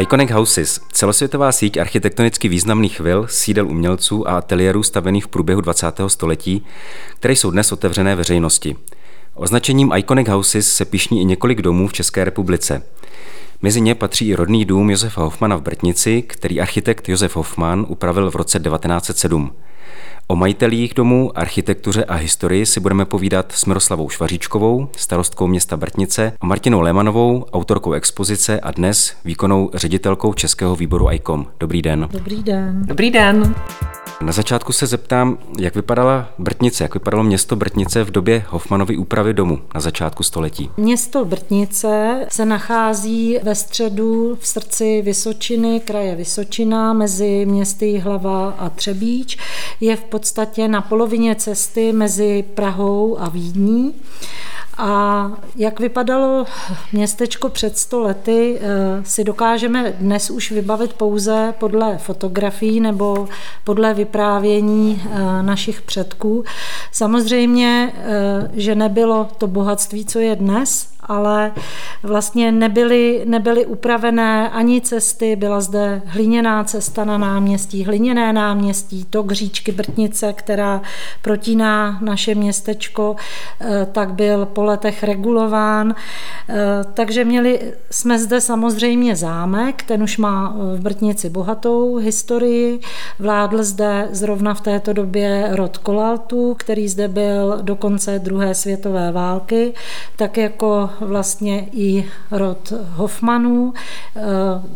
Iconic Houses, celosvětová síť architektonicky významných vil, sídel umělců a ateliérů stavených v průběhu 20. století, které jsou dnes otevřené veřejnosti. Označením Iconic Houses se pišní i několik domů v České republice. Mezi ně patří i rodný dům Josefa Hofmana v Brtnici, který architekt Josef Hofman upravil v roce 1907. O majitelích domů, architektuře a historii si budeme povídat s Miroslavou Švaříčkovou, starostkou města Brtnice, a Martinou Lemanovou, autorkou expozice a dnes výkonnou ředitelkou Českého výboru ICOM. Dobrý den. Dobrý den. Dobrý den. Na začátku se zeptám, jak vypadala Brtnice, jak vypadalo město Brtnice v době Hofmanovy úpravy domu na začátku století. Město Brtnice se nachází ve středu v srdci Vysočiny, kraje Vysočina, mezi městy Hlava a Třebíč. Je v podstatě na polovině cesty mezi Prahou a Vídní. A jak vypadalo městečko před 100 lety, eh, si dokážeme dnes už vybavit pouze podle fotografií nebo podle vyprávění eh, našich předků. Samozřejmě, eh, že nebylo to bohatství, co je dnes, ale vlastně nebyly, nebyly upravené ani cesty, byla zde hliněná cesta na náměstí, hliněné náměstí, tok říčky Brtnice, která protíná naše městečko, eh, tak byl po letech regulován. Eh, takže měli jsme zde samozřejmě zámek, ten už má v Brtnici bohatou historii. Vládl zde zrovna v této době rod Kolaltů, který zde byl do konce druhé světové války, tak jako vlastně i rod Hoffmanů, eh,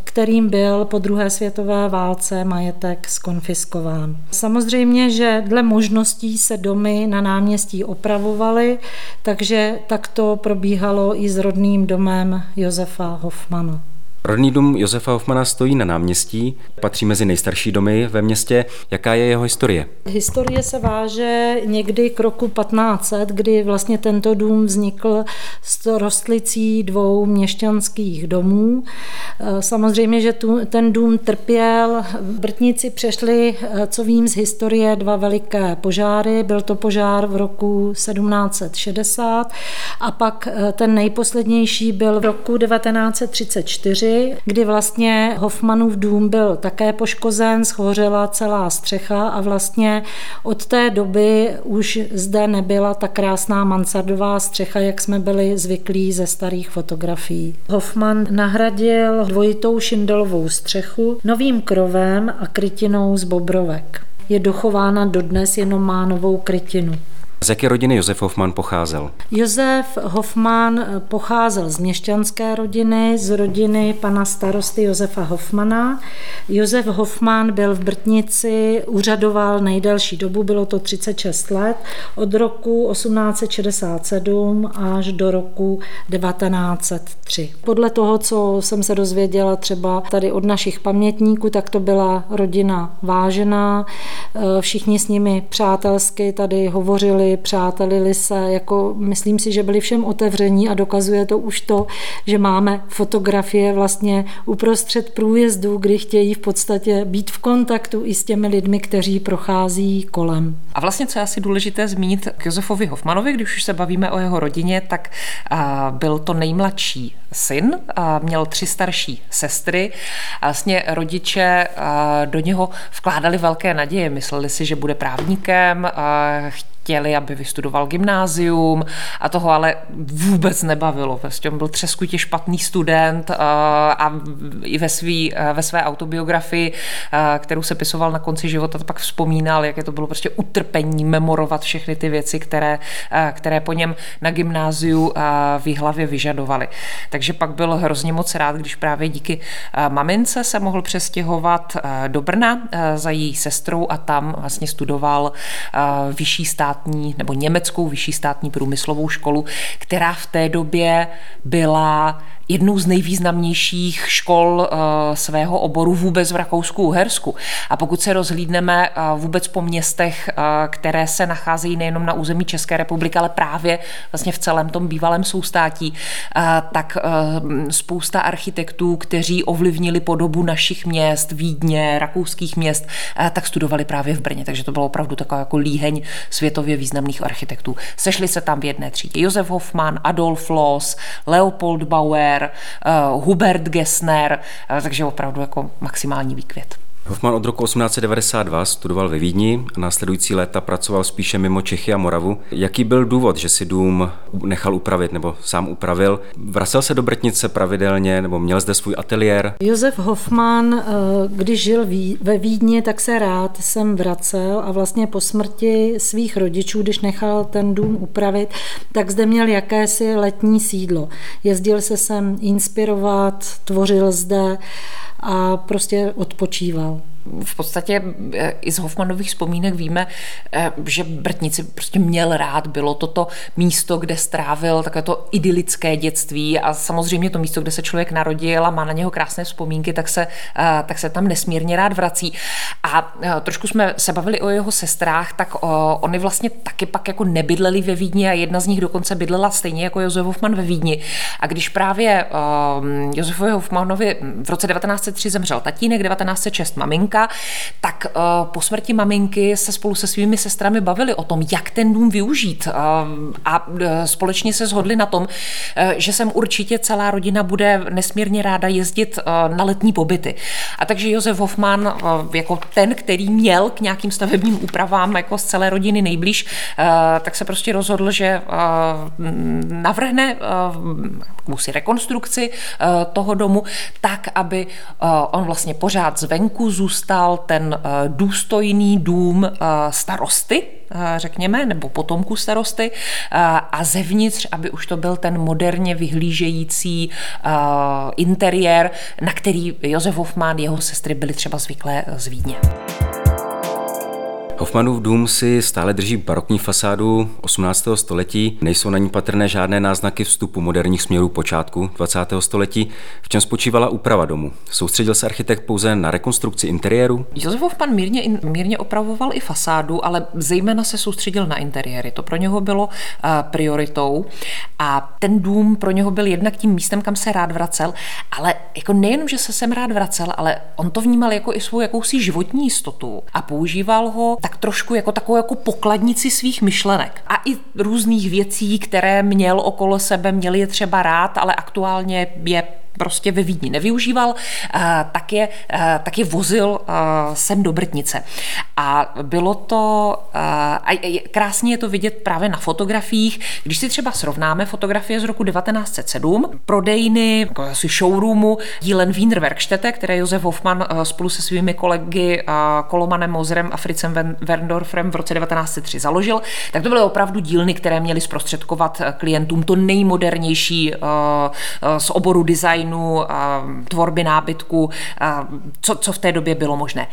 kterým byl po druhé světové válce majetek skonfiskován. Samozřejmě, že dle možností se domy na náměstí opravovaly, takže tak to probíhalo i s rodným domem Josefa Hoffmana. Rodný dům Josefa Hofmana stojí na náměstí, patří mezi nejstarší domy ve městě. Jaká je jeho historie? Historie se váže někdy k roku 1500, kdy vlastně tento dům vznikl z rostlicí dvou měšťanských domů. Eh, samozřejmě, že tu, ten dům trpěl. Brtníci přešli, eh, co vím z historie, dva veliké požáry. Byl to požár v roku 1760 a pak eh, ten nejposlednější byl v roku 1934 kdy vlastně Hoffmanův dům byl také poškozen, schořela celá střecha a vlastně od té doby už zde nebyla ta krásná mansardová střecha, jak jsme byli zvyklí ze starých fotografií. Hoffman nahradil dvojitou šindelovou střechu novým krovem a krytinou z bobrovek. Je dochována dodnes, jenom má novou krytinu. Z jaké rodiny Josef Hofmann pocházel? Josef Hofmann pocházel z měšťanské rodiny, z rodiny pana starosty Josefa Hofmana. Josef Hofmann byl v Brtnici, úřadoval nejdelší dobu, bylo to 36 let, od roku 1867 až do roku 1903. Podle toho, co jsem se dozvěděla třeba tady od našich pamětníků, tak to byla rodina vážená, všichni s nimi přátelsky tady hovořili přátelili se, jako myslím si, že byli všem otevření a dokazuje to už to, že máme fotografie vlastně uprostřed průjezdu, kdy chtějí v podstatě být v kontaktu i s těmi lidmi, kteří prochází kolem. A vlastně, co je asi důležité zmínit k Josefovi Hofmanovi, když už se bavíme o jeho rodině, tak byl to nejmladší syn, měl tři starší sestry a vlastně rodiče do něho vkládali velké naděje. Mysleli si, že bude právníkem, chtěli, aby vystudoval gymnázium a toho ale vůbec nebavilo. Prostě on byl třeskutě špatný student a i ve, svý, ve své autobiografii, kterou se pisoval na konci života, pak vzpomínal, jak je to bylo prostě utrpení memorovat všechny ty věci, které, které po něm na gymnáziu v hlavě vyžadovali. Takže pak byl hrozně moc rád, když právě díky mamince se mohl přestěhovat do Brna za její sestrou a tam vlastně studoval vyšší stát státní nebo německou vyšší státní průmyslovou školu, která v té době byla jednou z nejvýznamnějších škol eh, svého oboru vůbec v Rakousku-Uhersku. A pokud se rozhlídneme eh, vůbec po městech, eh, které se nacházejí nejenom na území České republiky, ale právě vlastně v celém tom bývalém soustátí, tak spousta architektů, kteří ovlivnili podobu našich měst, Vídně, rakouských měst, tak studovali právě v Brně. Takže to bylo opravdu taková jako líheň světově významných architektů. Sešli se tam v jedné třídě Josef Hoffmann, Adolf Loos, Leopold Bauer, Gessner, Hubert Gessner, takže opravdu jako maximální výkvět. Hoffman od roku 1892 studoval ve Vídni a následující léta pracoval spíše mimo Čechy a Moravu. Jaký byl důvod, že si dům nechal upravit nebo sám upravil? Vracel se do Brtnice pravidelně nebo měl zde svůj ateliér? Josef Hoffman, eh, když žil ve Vídni, tak se rád sem vracel a vlastně po smrti svých rodičů, když nechal ten dům upravit, tak zde měl jakési letní sídlo. Jezdil se sem inspirovat, tvořil zde a prostě odpočíval v podstatě eh, i z Hoffmanových vzpomínek víme, eh, že Brtnici prostě měl rád, bylo toto místo, kde strávil takové to idylické dětství a samozřejmě to místo, kde se člověk narodil a má na něho krásné vzpomínky, tak se, eh, tak se tam nesmírně rád vrací. A trošku jsme se bavili o jeho sestrách, tak oni vlastně taky pak jako nebydleli ve Vídni a jedna z nich dokonce bydlela stejně jako Josef Hoffman ve Vídni. A když právě Josefovi Hoffmanovi v roce 1903 zemřel tatínek, 1906 maminka, maminka, tak uh, po smrti maminky se spolu se svými sestrami bavili o tom, jak ten dům využít. Uh, a uh, společně se shodli na tom, že sem určitě celá rodina bude nesmírně ráda jezdit na letní pobyty. A takže Josef Hoffman, jako ten, který měl k nějakým stavebním úpravám jako z celé rodiny nejblíž, tak se prostě rozhodl, že navrhne si rekonstrukci toho domu tak, aby on vlastně pořád zvenku zůstal zůstal ten eh, důstojný dům eh, starosty, eh, řekněme, nebo potomku starosty a zevnitř, aby už to byl ten moderně vyhlížející interiér, na který Josef Hofmann, jeho sestry byly třeba zvyklé z Vídně. Hoffmanův dům si stále drží barokní fasádu 18. století, nejsou na ní patrné žádné náznaky vstupu moderních směrů počátku 20. století. V čem spočívala úprava domu? Soustředil se architekt pouze na rekonstrukci interiéru? Josef Hoffman mírně, mírně opravoval i fasádu, ale zejména se soustředil na interiéry. To pro něho bylo uh, prioritou a ten dům pro něho byl jednak tím místem, kam se rád vracel, ale jako nejenom, že se sem rád vracel, ale on to vnímal jako i svou jakousi životní jistotu a používal ho tak trošku jako takovou jako pokladnici svých myšlenek. A i různých věcí, které měl okolo sebe, měl je třeba rád, ale aktuálně je prostě ve Vídni nevyužíval, tak je, tak je vozil sem do Brtnice. A bylo to, a krásně je to vidět právě na fotografiích, když si třeba srovnáme fotografie z roku 1907, prodejny, jako asi showroomu dílen Wiener Werkstätte, které Josef Hoffmann spolu se svými kolegy Kolomanem Mozerem a Fritzem Werndorfem v roce 1903 založil, tak to byly opravdu dílny, které měly zprostředkovat klientům to nejmodernější z oboru designu designu, tvorby nábytku, co, co v té době bylo možné.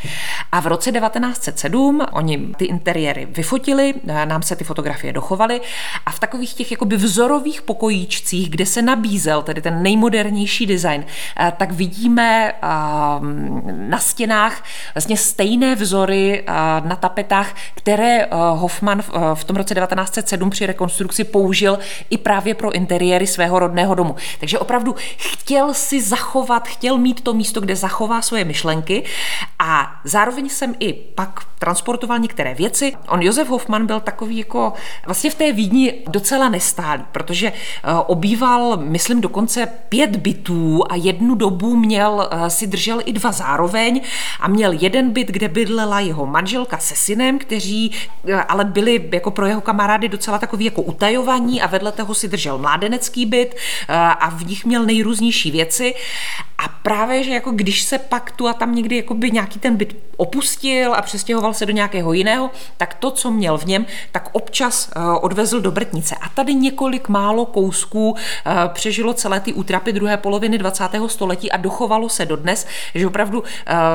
A v roce 1907 oni ty interiéry vyfotili, nám se ty fotografie dochovaly a v takových těch jakoby vzorových pokojíčcích, kde se nabízel tedy ten nejmodernější design, tak vidíme na stěnách vlastně stejné vzory na tapetách, které Hoffman v tom roce 1907 při rekonstrukci použil i právě pro interiéry svého rodného domu. Takže opravdu chtěl chtěl si zachovat, chtěl mít to místo, kde zachová svoje myšlenky a zároveň jsem i pak transportoval některé věci. On, Josef Hoffman, byl takový jako vlastně v té Vídni docela nestálý, protože eh, obýval, myslím, dokonce pět bytů a jednu dobu měl, eh, si držel i dva zároveň a měl jeden byt, kde bydlela jeho manželka se synem, kteří eh, ale byli jako pro jeho kamarády docela takový jako utajovaní a vedle toho si držel mládenecký byt a v nich měl nejrůznější věci a právě, že jako když se pak tu a tam někdy jakoby nějaký ten byt opustil a přestěhoval se do nějakého jiného, tak to, co měl v něm, tak občas uh, odvezl do Brtnice. A tady několik málo kousků uh, přežilo celé ty útrapy druhé poloviny 20. století a dochovalo se dodnes, že opravdu uh,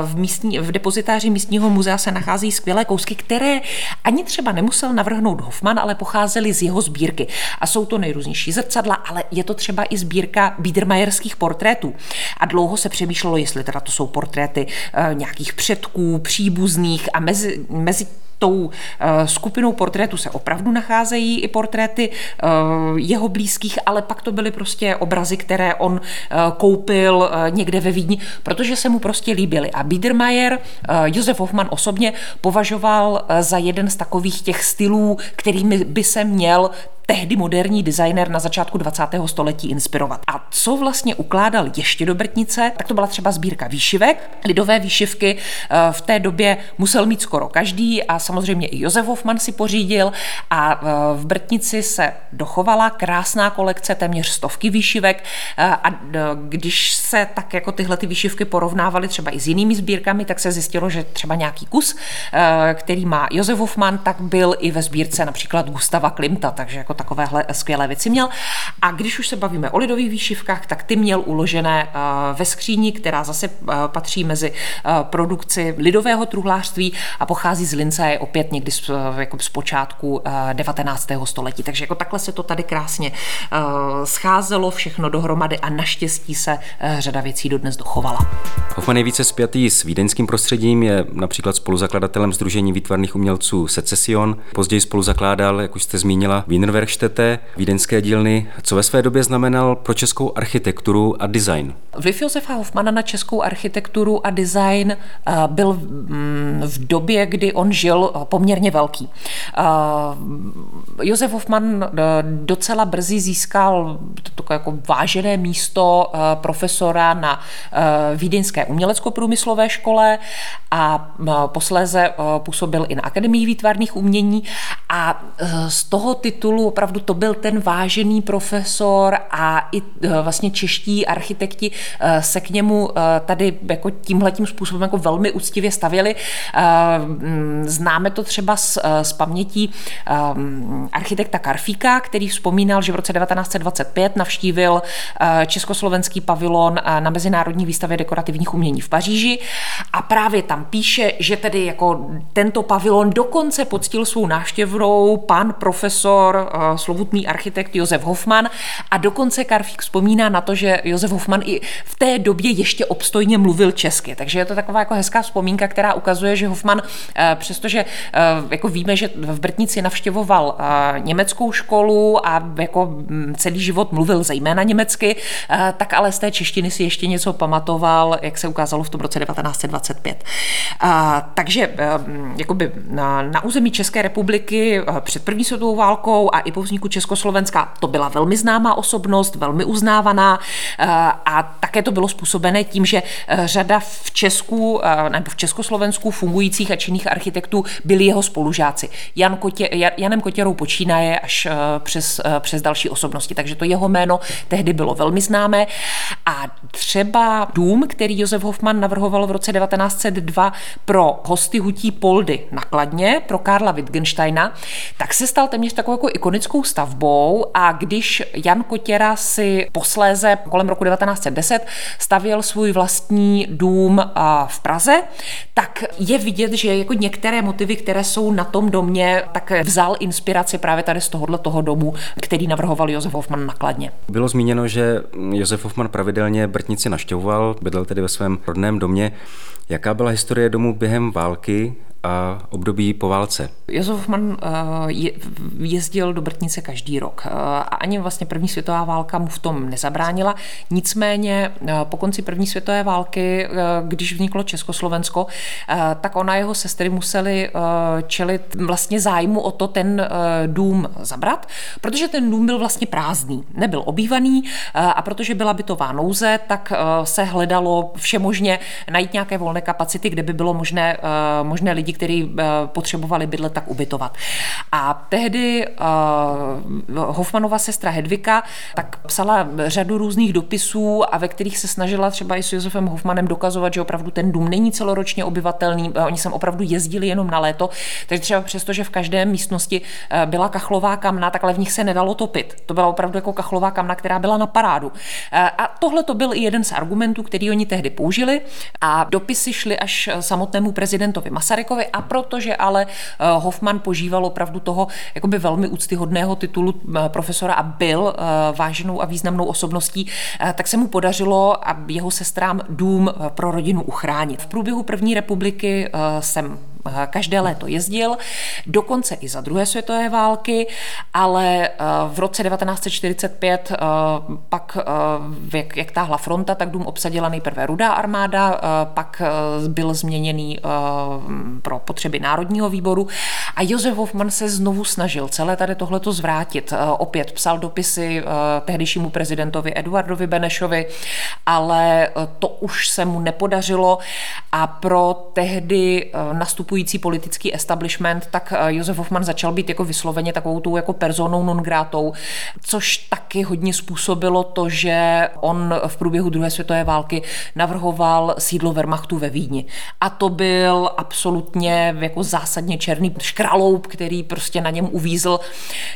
v, místní, v depozitáři místního muzea se nachází skvělé kousky, které ani třeba nemusel navrhnout Hoffman, ale pocházely z jeho sbírky. A jsou to nejrůznější zrcadla, ale je to třeba i sbírka Biedermajerských portrétů. A dlouho se přemýšlelo, jestli teda to jsou portréty uh, nějakých předků, příbuzných a mezi, mezi tou eh, skupinou portrétů se opravdu nacházejí i portréty eh, jeho blízkých, ale pak to byly prostě obrazy, které on eh, koupil někde ve Vídni, protože se mu prostě líbily. A Biedermeier, Josef Hoffmann osobně považoval za jeden z takových těch stylů, kterými by se měl tehdy moderní designer na začátku 20. století inspirovat. A co vlastně ukládal ještě do Brtnice, tak to byla třeba sbírka výšivek. Lidové výšivky v té době musel mít skoro každý a samozřejmě i Josef Hoffman si pořídil a v Brtnici se dochovala krásná kolekce téměř stovky výšivek a když se tak jako tyhle ty výšivky porovnávaly třeba i s jinými sbírkami, tak se zjistilo, že třeba nějaký kus, který má Josef Hoffman, tak byl i ve sbírce například Gustava Klimta, takže jako takovéhle skvělé věci měl. A když už se bavíme o lidových výšivkách, tak ty měl uložené ve skříni, která zase patří mezi produkci lidového truhlářství a pochází z Lince, opět někdy z, jako z počátku 19. století. Takže jako takhle se to tady krásně scházelo všechno dohromady a naštěstí se řada věcí dodnes dochovala. Hoffman je více spjatý s vídeňským prostředím, je například spoluzakladatelem Združení výtvarných umělců Secession. Později spoluzakládal, jak už jste zmínila, Wienerwerkstätte, vídeňské dílny, co ve své době znamenal pro českou architekturu a design. Vliv Josefa Hoffmana na českou architekturu a design eh, byl mm, v době, kdy on žil, eh, poměrně velký. Eh, Josef Hoffman docela brzy získal to jako vážené místo profesora na Vídeňské umělecko-průmyslové škole a posléze působil i na Akademii výtvarných umění a z toho titulu opravdu to byl ten vážený profesor a i vlastně čeští architekti se k němu tady jako tímhletím způsobem jako velmi úctivě stavěli. Známe to třeba z, z pamětí architekta Karfíka, který vzpomínal, že v roce 1925 navštívil československý pavilon na Mezinárodní výstavě dekorativních umění v Paříži a právě tam píše, že tedy jako tento pavilon dokonce poctil svou návštěvou pan profesor, slovutný architekt Josef Hoffman a dokonce Karfík vzpomíná na to, že Josef Hoffman i v té době ještě obstojně mluvil česky. Takže je to taková jako hezká vzpomínka, která ukazuje, že Hoffman, přestože jako víme, že v Brtnici navštěvoval německou školu a jako celý život mluvil zejména německy, tak ale z té češtiny si ještě něco pamatoval, jak se ukázalo v tom roce 1925. Takže jakoby na, na území České republiky před první světovou válkou a i po vzniku Československa to byla velmi známá osobnost, velmi uznávaná a také to bylo způsobené tím, že řada v Česku nebo v Československu fungujících a činných architektů byli jeho spolužáci. Jan Kotě, Janem Kotěrou počínaje až přes, přes další osobnosti, takže to jeho jméno tehdy bylo velmi známé. A třeba dům, který Josef Hoffman navrhoval v roce 1902 pro hosty hutí Poldy na Kladně, pro Karla Wittgensteina, tak se stal téměř takovou jako ikonickou stavbou a když Jan Kotěra si posléze kolem roku 1910 stavěl svůj vlastní dům v Praze, tak je vidět, že jako některé motivy, které jsou na tom domě, tak vzal inspiraci právě tady z tohohle toho domu, který navrhoval Josef Hoffman nakladně. Bylo zmíněno, že Josef Hoffman pravidelně Brtnici naštěvoval, bydlel tedy ve svém rodném domě. Jaká byla historie domu během války a období po válce. Josef Hoffman eh, jezdil do Brtnice každý rok eh, a ani vlastně první světová válka mu v tom nezabránila. Nicméně eh, po konci první světové války, když vzniklo Československo, tak ona jeho sestry museli čelit vlastně zájmu o to ten dům zabrat, protože ten dům byl vlastně prázdný, nebyl obývaný a protože byla bytová nouze, tak se hledalo všemožně najít nějaké volné kapacity, kde by bylo možné, možné lidi lidi, kteří eh, potřebovali bydlet, tak ubytovat. A tehdy uh, Hoffmanova sestra Hedvika tak psala řadu různých dopisů a ve kterých se snažila třeba i s Josefem Hoffmanem dokazovat, že opravdu ten dům není celoročně obyvatelný, oni sem opravdu jezdili jenom na léto, takže třeba přesto, že v každé místnosti eh, byla kachlová kamna, takhle v nich se nedalo topit. To byla opravdu jako kachlová kamna, která byla na parádu. A tohle to byl i jeden z argumentů, který oni tehdy použili a dopisy šly až samotnému prezidentovi Masarykovi, Hoffmanovi a protože ale eh, Hoffman požíval opravdu toho jakoby velmi úctyhodného titulu eh, profesora a byl eh, váženou a významnou osobností, tak se mu podařilo a jeho sestrám dům pro rodinu uchránit. V průběhu první republiky jsem každé léto jezdil, dokonce i za druhé světové války, ale v roce 1945 pak, jak, jak táhla fronta, tak dům obsadila nejprve rudá armáda, pak byl změněný pro potřeby Národního výboru A Josef Hoffman se znovu snažil celé tady tohleto zvrátit. Opět psal dopisy tehdejšímu prezidentovi Eduardovi Benešovi, ale to už se mu nepodařilo a pro tehdy nastupující politický establishment, tak Josef Hoffman začal být jako vysloveně takovou tou jako personou non gratou, což taky hodně způsobilo to, že on v průběhu druhé světové války navrhoval sídlo Wehrmachtu ve Vídni. A to byl absolutně jako zásadně černý škraloup, který prostě na něm uvízl.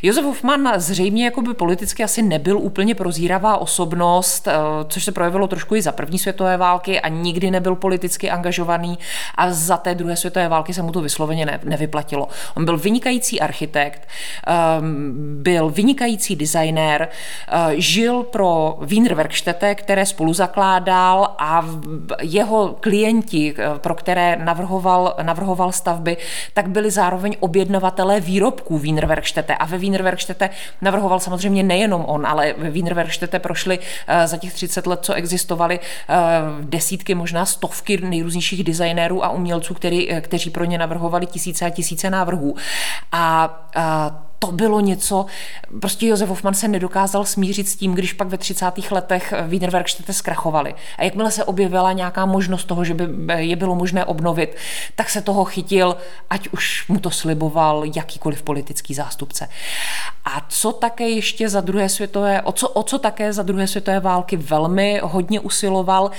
Josef Hoffman zřejmě jako by politicky asi nebyl úplně prozíravá osobnost, eh, což se projevilo trošku i za první světové války a nikdy nebyl politicky angažovaný a za té druhé světové války se mu to vysloveně ne, nevyplatilo. On byl vynikající architekt, ehm, byl vynikající designér, eh, žil pro Wiener Werkstätte, které spolu zakládal a jeho klienti, eh, pro které navrhoval, navrhoval stavby, tak byli zároveň objednavatelé výrobků Wiener Werkstätte. A ve Wiener Werkstätte navrhoval samozřejmě nejenom on, ale ve Wiener Werkstätte prošly eh, za těch 30 let, co existovaly, desítky, možná stovky nejrůznějších designérů a umělců, který, kteří pro ně navrhovali tisíce a tisíce návrhů. A, a to bylo něco, prostě Josef Hoffman se nedokázal smířit s tím, když pak ve 30. letech Wienerwerkstätte zkrachovali. A jakmile se objevila nějaká možnost toho, že by je bylo možné obnovit, tak se toho chytil, ať už mu to sliboval jakýkoliv politický zástupce. A co také ještě za druhé světové, o co, o co také za druhé světové války velmi hodně usiloval,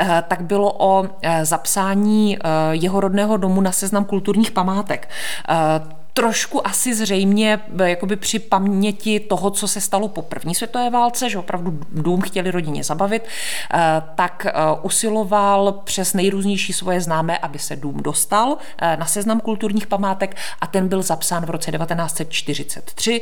eh, tak bylo o eh, zapsání eh, jeho rodného domu na seznam kulturních památek trošku asi zřejmě eh, jakoby při paměti toho, co se stalo po první světové válce, že opravdu dům chtěli rodině zabavit, eh, tak eh, usiloval přes nejrůznější svoje známé, aby se dům dostal na seznam kulturních památek a ten byl zapsán v roce 1943,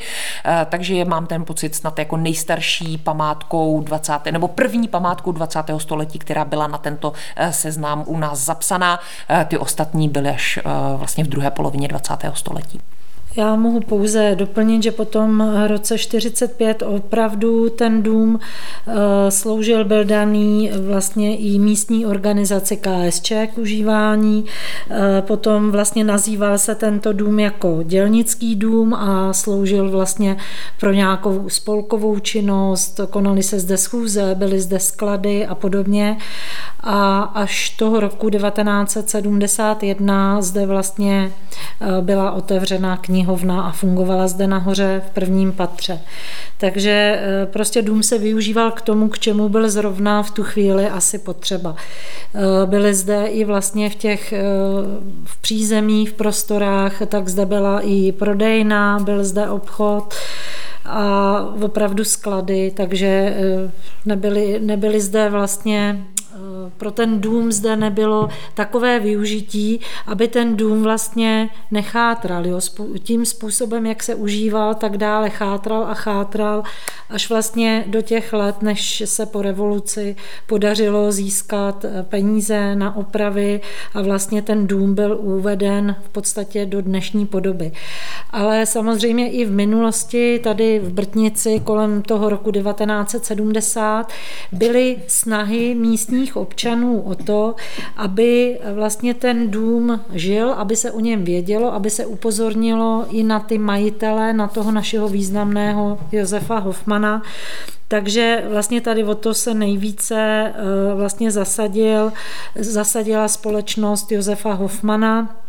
takže mám ten pocit snad jako nejstarší památkou 20. nebo první památkou 20. století, která byla na tento seznam u nás zapsaná. Ty ostatní byly až vlastně v druhé polovině 20. století. Já mohu pouze doplnit, že po tom roce 45 opravdu ten dům eh, sloužil, byl daný vlastně i místní organizaci KSČ k užívání. Eh, potom vlastně nazýval se tento dům jako dělnický dům a sloužil vlastně pro nějakou spolkovou činnost, konaly se zde schůze, byly zde sklady a podobně. A až toho roku 1971 zde vlastně eh, byla otevřena kniha knihovna a fungovala zde nahoře v prvním patře. Takže eh, prostě dům se využíval k tomu, k čemu byl zrovna v tu chvíli asi potřeba. Eh, byly zde i vlastně v těch eh, v přízemí, v prostorách, tak zde byla i prodejna, byl zde obchod a opravdu sklady, takže nebyly, nebyly zde vlastně pro ten dům zde nebylo takové využití, aby ten dům vlastně nechátral. Jo. Tím způsobem, jak se užíval, tak dále chátral a chátral, až vlastně do těch let, než se po revoluci podařilo získat eh, peníze na opravy a vlastně ten dům byl uveden v podstatě do dnešní podoby. Ale samozřejmě i v minulosti, tady v Brtnici kolem toho roku 1970, byly snahy místních občanů občanů o to, aby vlastně ten dům žil, aby se o něm vědělo, aby se upozornilo i na ty majitele, na toho našeho významného Josefa Hoffmana, takže vlastně tady o to se nejvíce eh, vlastně zasadil, zasadila společnost Josefa Hoffmana,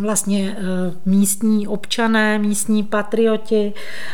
vlastně eh, místní občané, místní patrioti,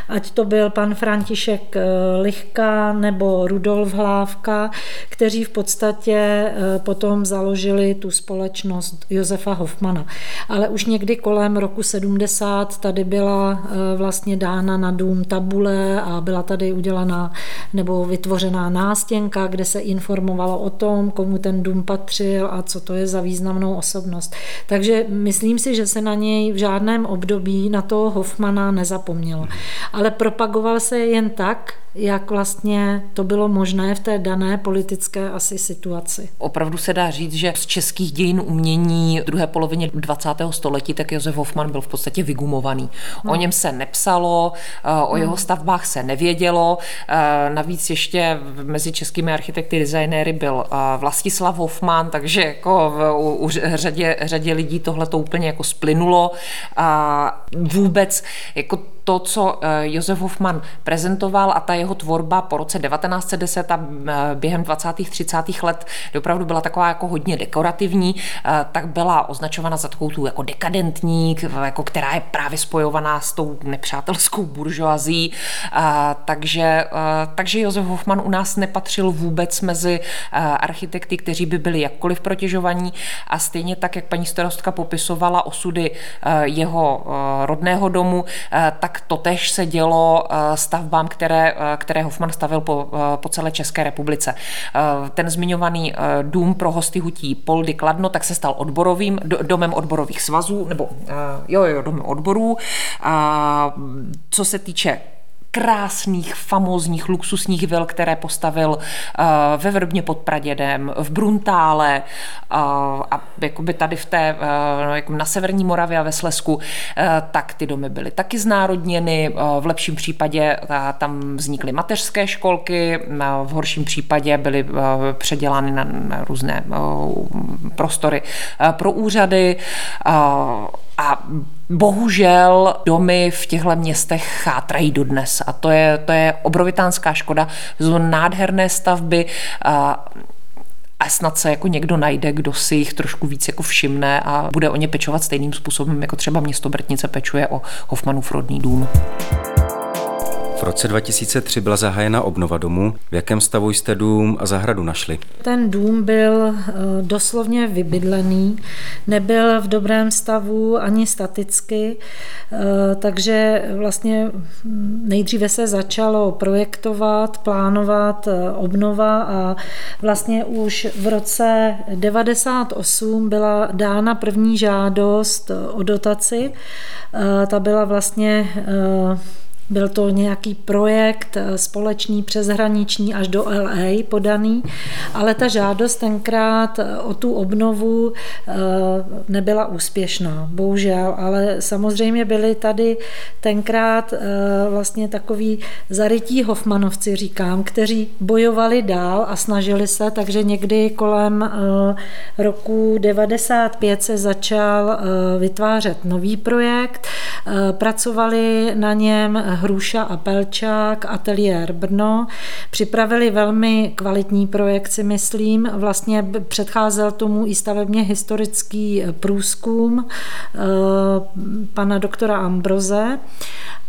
ať to byl pan František eh, Lichka nebo Rudolf Hlávka, kteří v podstatě eh, potom založili tu společnost Josefa Hoffmana. Ale už někdy kolem roku 70 tady byla vlastně dána na dům tabule a byla tady udělaná nebo vytvořená nástěnka, kde se informovalo o tom, komu ten dům patřil a co to je za významnou osobnost. Takže myslím si, že se na něj v žádném období na toho Hoffmana nezapomnělo. Ale propagoval se jen tak, jak vlastně to bylo možné v té dané politické asi situaci. Opravdu se dá říct, že z českých dějin umění druhé polovině 20. století tak Josef Hoffman byl v podstatě vygumovaný. No. O něm se nepsalo, eh, o jeho stavbách se nevědělo. Eh, navíc ještě mezi českými architekty, designéry byl eh, Vlastislav Hoffman, takže jako u, u řadě, řadě lidí tohle to úplně jako splynulo. A vůbec jako to, co eh, Josef Hoffman prezentoval a ta jeho tvorba po roce 1910 a eh, během 20. 30. let opravdu byla taková jako hodně dekorativní, eh, tak byla označována za takovou tu jako dekadentní, jako která je právě spojovaná s tou nepřátelskou buržoazí. Takže, takže Josef Hoffman u nás nepatřil vůbec mezi architekty, kteří by byli jakkoliv protěžovaní a stejně tak, jak paní starostka popisovala osudy jeho rodného domu, tak to totež se dělo eh, stavbám, které, eh, které Hoffman stavil po, eh, po celé České republice. Ten zmiňovaný dům pro hosty hutí Poldy Kladno, tak se stal odborovým, domem odborových svazů, nebo jo, jo, domem odborů. Co se týče krásných, famózních, luxusních vil, které postavil uh, ve Vrbně pod Pradědem, v Bruntále uh, a jakoby tady v té, uh, jako na Severní Moravě a ve Slesku, uh, tak ty domy byly taky znárodněny. Uh, v lepším případě uh, tam vznikly mateřské školky, uh, v horším případě byly uh, předělány na, na různé uh, prostory uh, pro úřady. Uh, a bohužel domy v těchto městech chátrají dodnes a to je, to je obrovitánská škoda. Jsou nádherné stavby a, a snad se jako někdo najde, kdo si jich trošku víc jako všimne a bude o ně pečovat stejným způsobem, jako třeba město Brtnice pečuje o Hoffmanův rodný dům. V roce 2003 byla zahájena obnova domu. V jakém stavu jste dům a zahradu našli? Ten dům byl eh, doslovně vybydlený, nebyl v dobrém stavu ani staticky, eh, takže vlastně nejdříve se začalo projektovat, plánovat eh, obnova a vlastně už v roce 98 byla dána první žádost o dotaci. Ta byla vlastně byl to nějaký projekt eh, společný přeshraniční až do LA podaný, ale ta žádost tenkrát eh, o tu obnovu eh, nebyla úspěšná, bohužel, ale samozřejmě byli tady tenkrát vlastně takový zarytí Hofmanovci, říkám, kteří bojovali dál a snažili se, takže někdy kolem roku 95 se začal vytvářet nový projekt, pracovali na něm Hruša a Pelčák, ateliér Brno. Připravili velmi kvalitní projekt, si myslím. Vlastně předcházel tomu i stavebně historický průzkum eh, pana doktora Ambroze.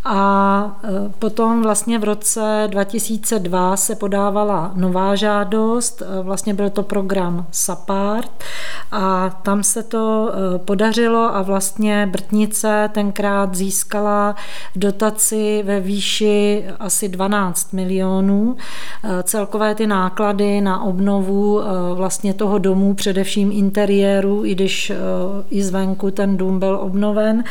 A e, potom vlastně v roce 2002 se podávala nová žádost, vlastně byl to program SAPART a tam se to podařilo a vlastně Brtnice tenkrát získala dotaci ve výši asi 12 milionů. Celkové ty náklady na obnovu vlastně toho domu, především interiéru, i když i zvenku ten dům byl obnoven,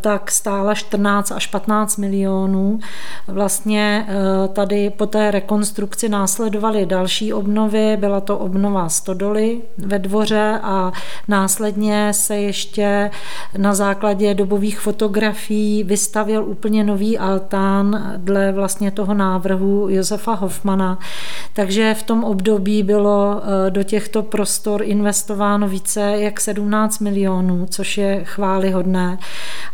tak stála 14 až 15 15 milionů. Vlastně eh, tady po té rekonstrukci následovaly další obnovy, byla to obnova stodoly ve dvoře a následně se ještě na základě dobových fotografií vystavil úplně nový altán dle vlastně toho návrhu Josefa Hoffmana. Takže v tom období bylo eh, do těchto prostor investováno více jak 17 milionů, což je chválihodné.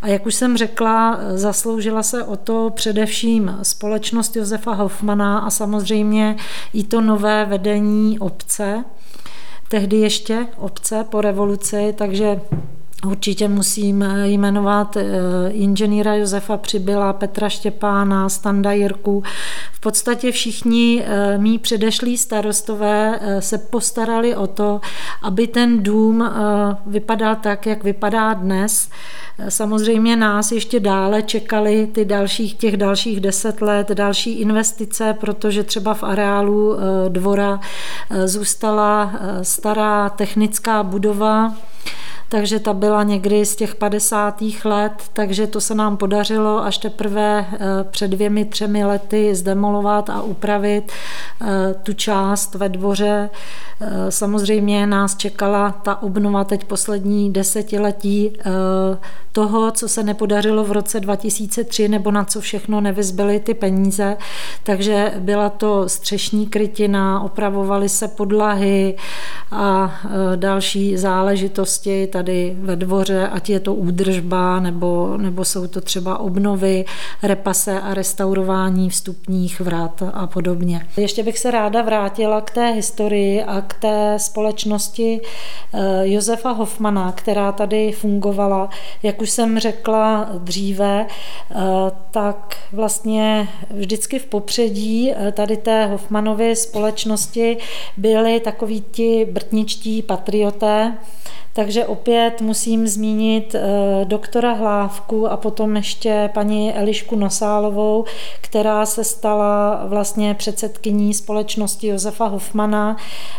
A jak už jsem řekla, zasloužila se o to především společnost Josefa Hoffmana a samozřejmě i to nové vedení obce, tehdy ještě obce po revoluci, takže Určitě musím jmenovat eh, inženýra Josefa Přibyla, Petra Štěpána, Standa Jirku. V podstatě všichni eh, mý předešlí starostové eh, se postarali o to, aby ten dům vypadal tak, jak vypadá dnes. Samozřejmě nás ještě dále čekali ty dalších, těch dalších deset let, další investice, protože třeba v areálu dvora zůstala stará technická budova, takže ta byla někdy z těch 50. let, takže to se nám podařilo až teprve eh, před dvěmi, třemi lety zdemolovat a upravit eh, tu část ve dvoře. Eh, samozřejmě nás čekala ta obnova teď poslední desetiletí toho, co se nepodařilo v roce 2003 nebo na co všechno nevyzbyly ty peníze. Takže byla to střešní krytina, opravovaly se podlahy a další záležitosti tady ve dvoře, ať je to údržba nebo, nebo jsou to třeba obnovy, repase a restaurování vstupních vrat a podobně. Ještě bych se ráda vrátila k té historii a k té společnosti eh, Josefa Hoffmana, která tady fungovala. Jak už jsem řekla dříve, eh, tak vlastně vždycky v popředí eh, tady té Hoffmanovy společnosti byli takoví ti brtničtí patrioté, takže opět musím zmínit eh, doktora Hlávku a potom ještě paní Elišku Nosálovou, která se stala vlastně předsedkyní společnosti Josefa Hofmana.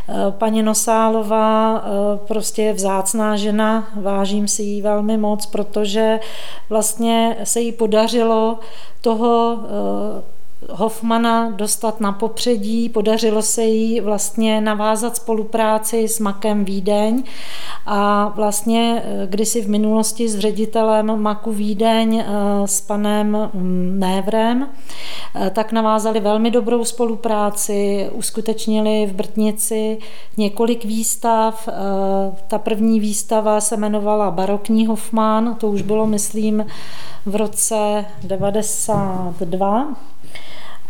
Eh, paní Nosálová eh, prostě je vzácná žena, vážím si jí velmi moc, protože vlastně se jí podařilo toho Hoffmana dostat na popředí. Podařilo se jí vlastně navázat spolupráci s Makem Vídeň a vlastně eh, kdysi v minulosti s ředitelem Maku Vídeň eh, s panem mm, Névrem, eh, tak navázali velmi dobrou spolupráci, uskutečnili v Brtnici několik výstav. Ta první výstava se jmenovala Barokní Hoffman, to už bylo, myslím, v roce 92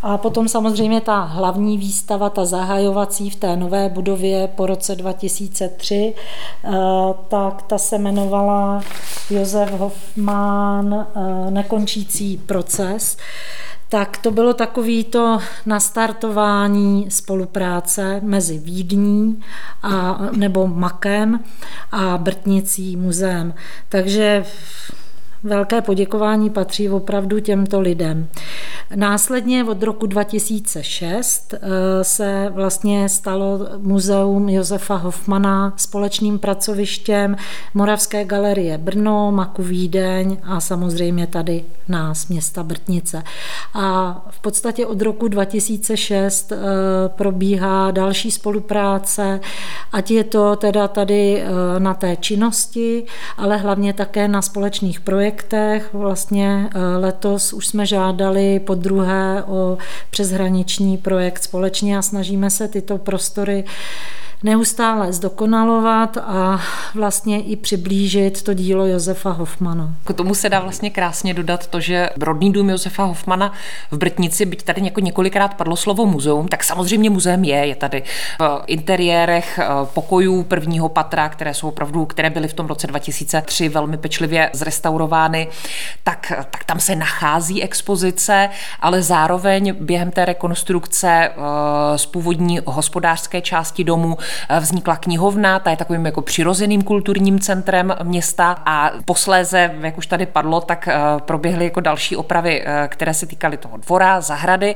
a potom samozřejmě ta hlavní výstava, ta zahajovací v té nové budově po roce 2003, eh, tak ta se jmenovala Josef Hoffman eh, Nekončící proces tak to bylo takový to nastartování spolupráce mezi Vídní a, nebo Makem a Brtnicí muzeem. Takže velké poděkování patří opravdu těmto lidem. Následně od roku 2006 eh, se vlastně stalo muzeum Josefa Hofmana společným pracovištěm Moravské galerie Brno, Maku Vídeň a samozřejmě tady nás, města Brtnice. A v podstatě od roku 2006 eh, probíhá další spolupráce, ať je to teda tady eh, na té činnosti, ale hlavně také na společných projektech. Vlastně letos už jsme žádali po druhé o přeshraniční projekt společně a snažíme se tyto prostory neustále zdokonalovat a vlastně i přiblížit to dílo Josefa Hofmana. K tomu se dá vlastně krásně dodat to, že rodný dům Josefa Hofmana v Brtnici, byť tady několikrát padlo slovo muzeum, tak samozřejmě muzeum je. Je tady v interiérech eh, pokojů prvního patra, které jsou opravdu, které byly v tom roce 2003 velmi pečlivě zrestaurovány, tak, tak tam se nachází expozice, ale zároveň během té rekonstrukce eh, z původní hospodářské části domu vznikla knihovna, ta je takovým jako přirozeným kulturním centrem města a posléze, jak už tady padlo, tak eh, proběhly jako další opravy, eh, které se týkaly toho dvora, zahrady.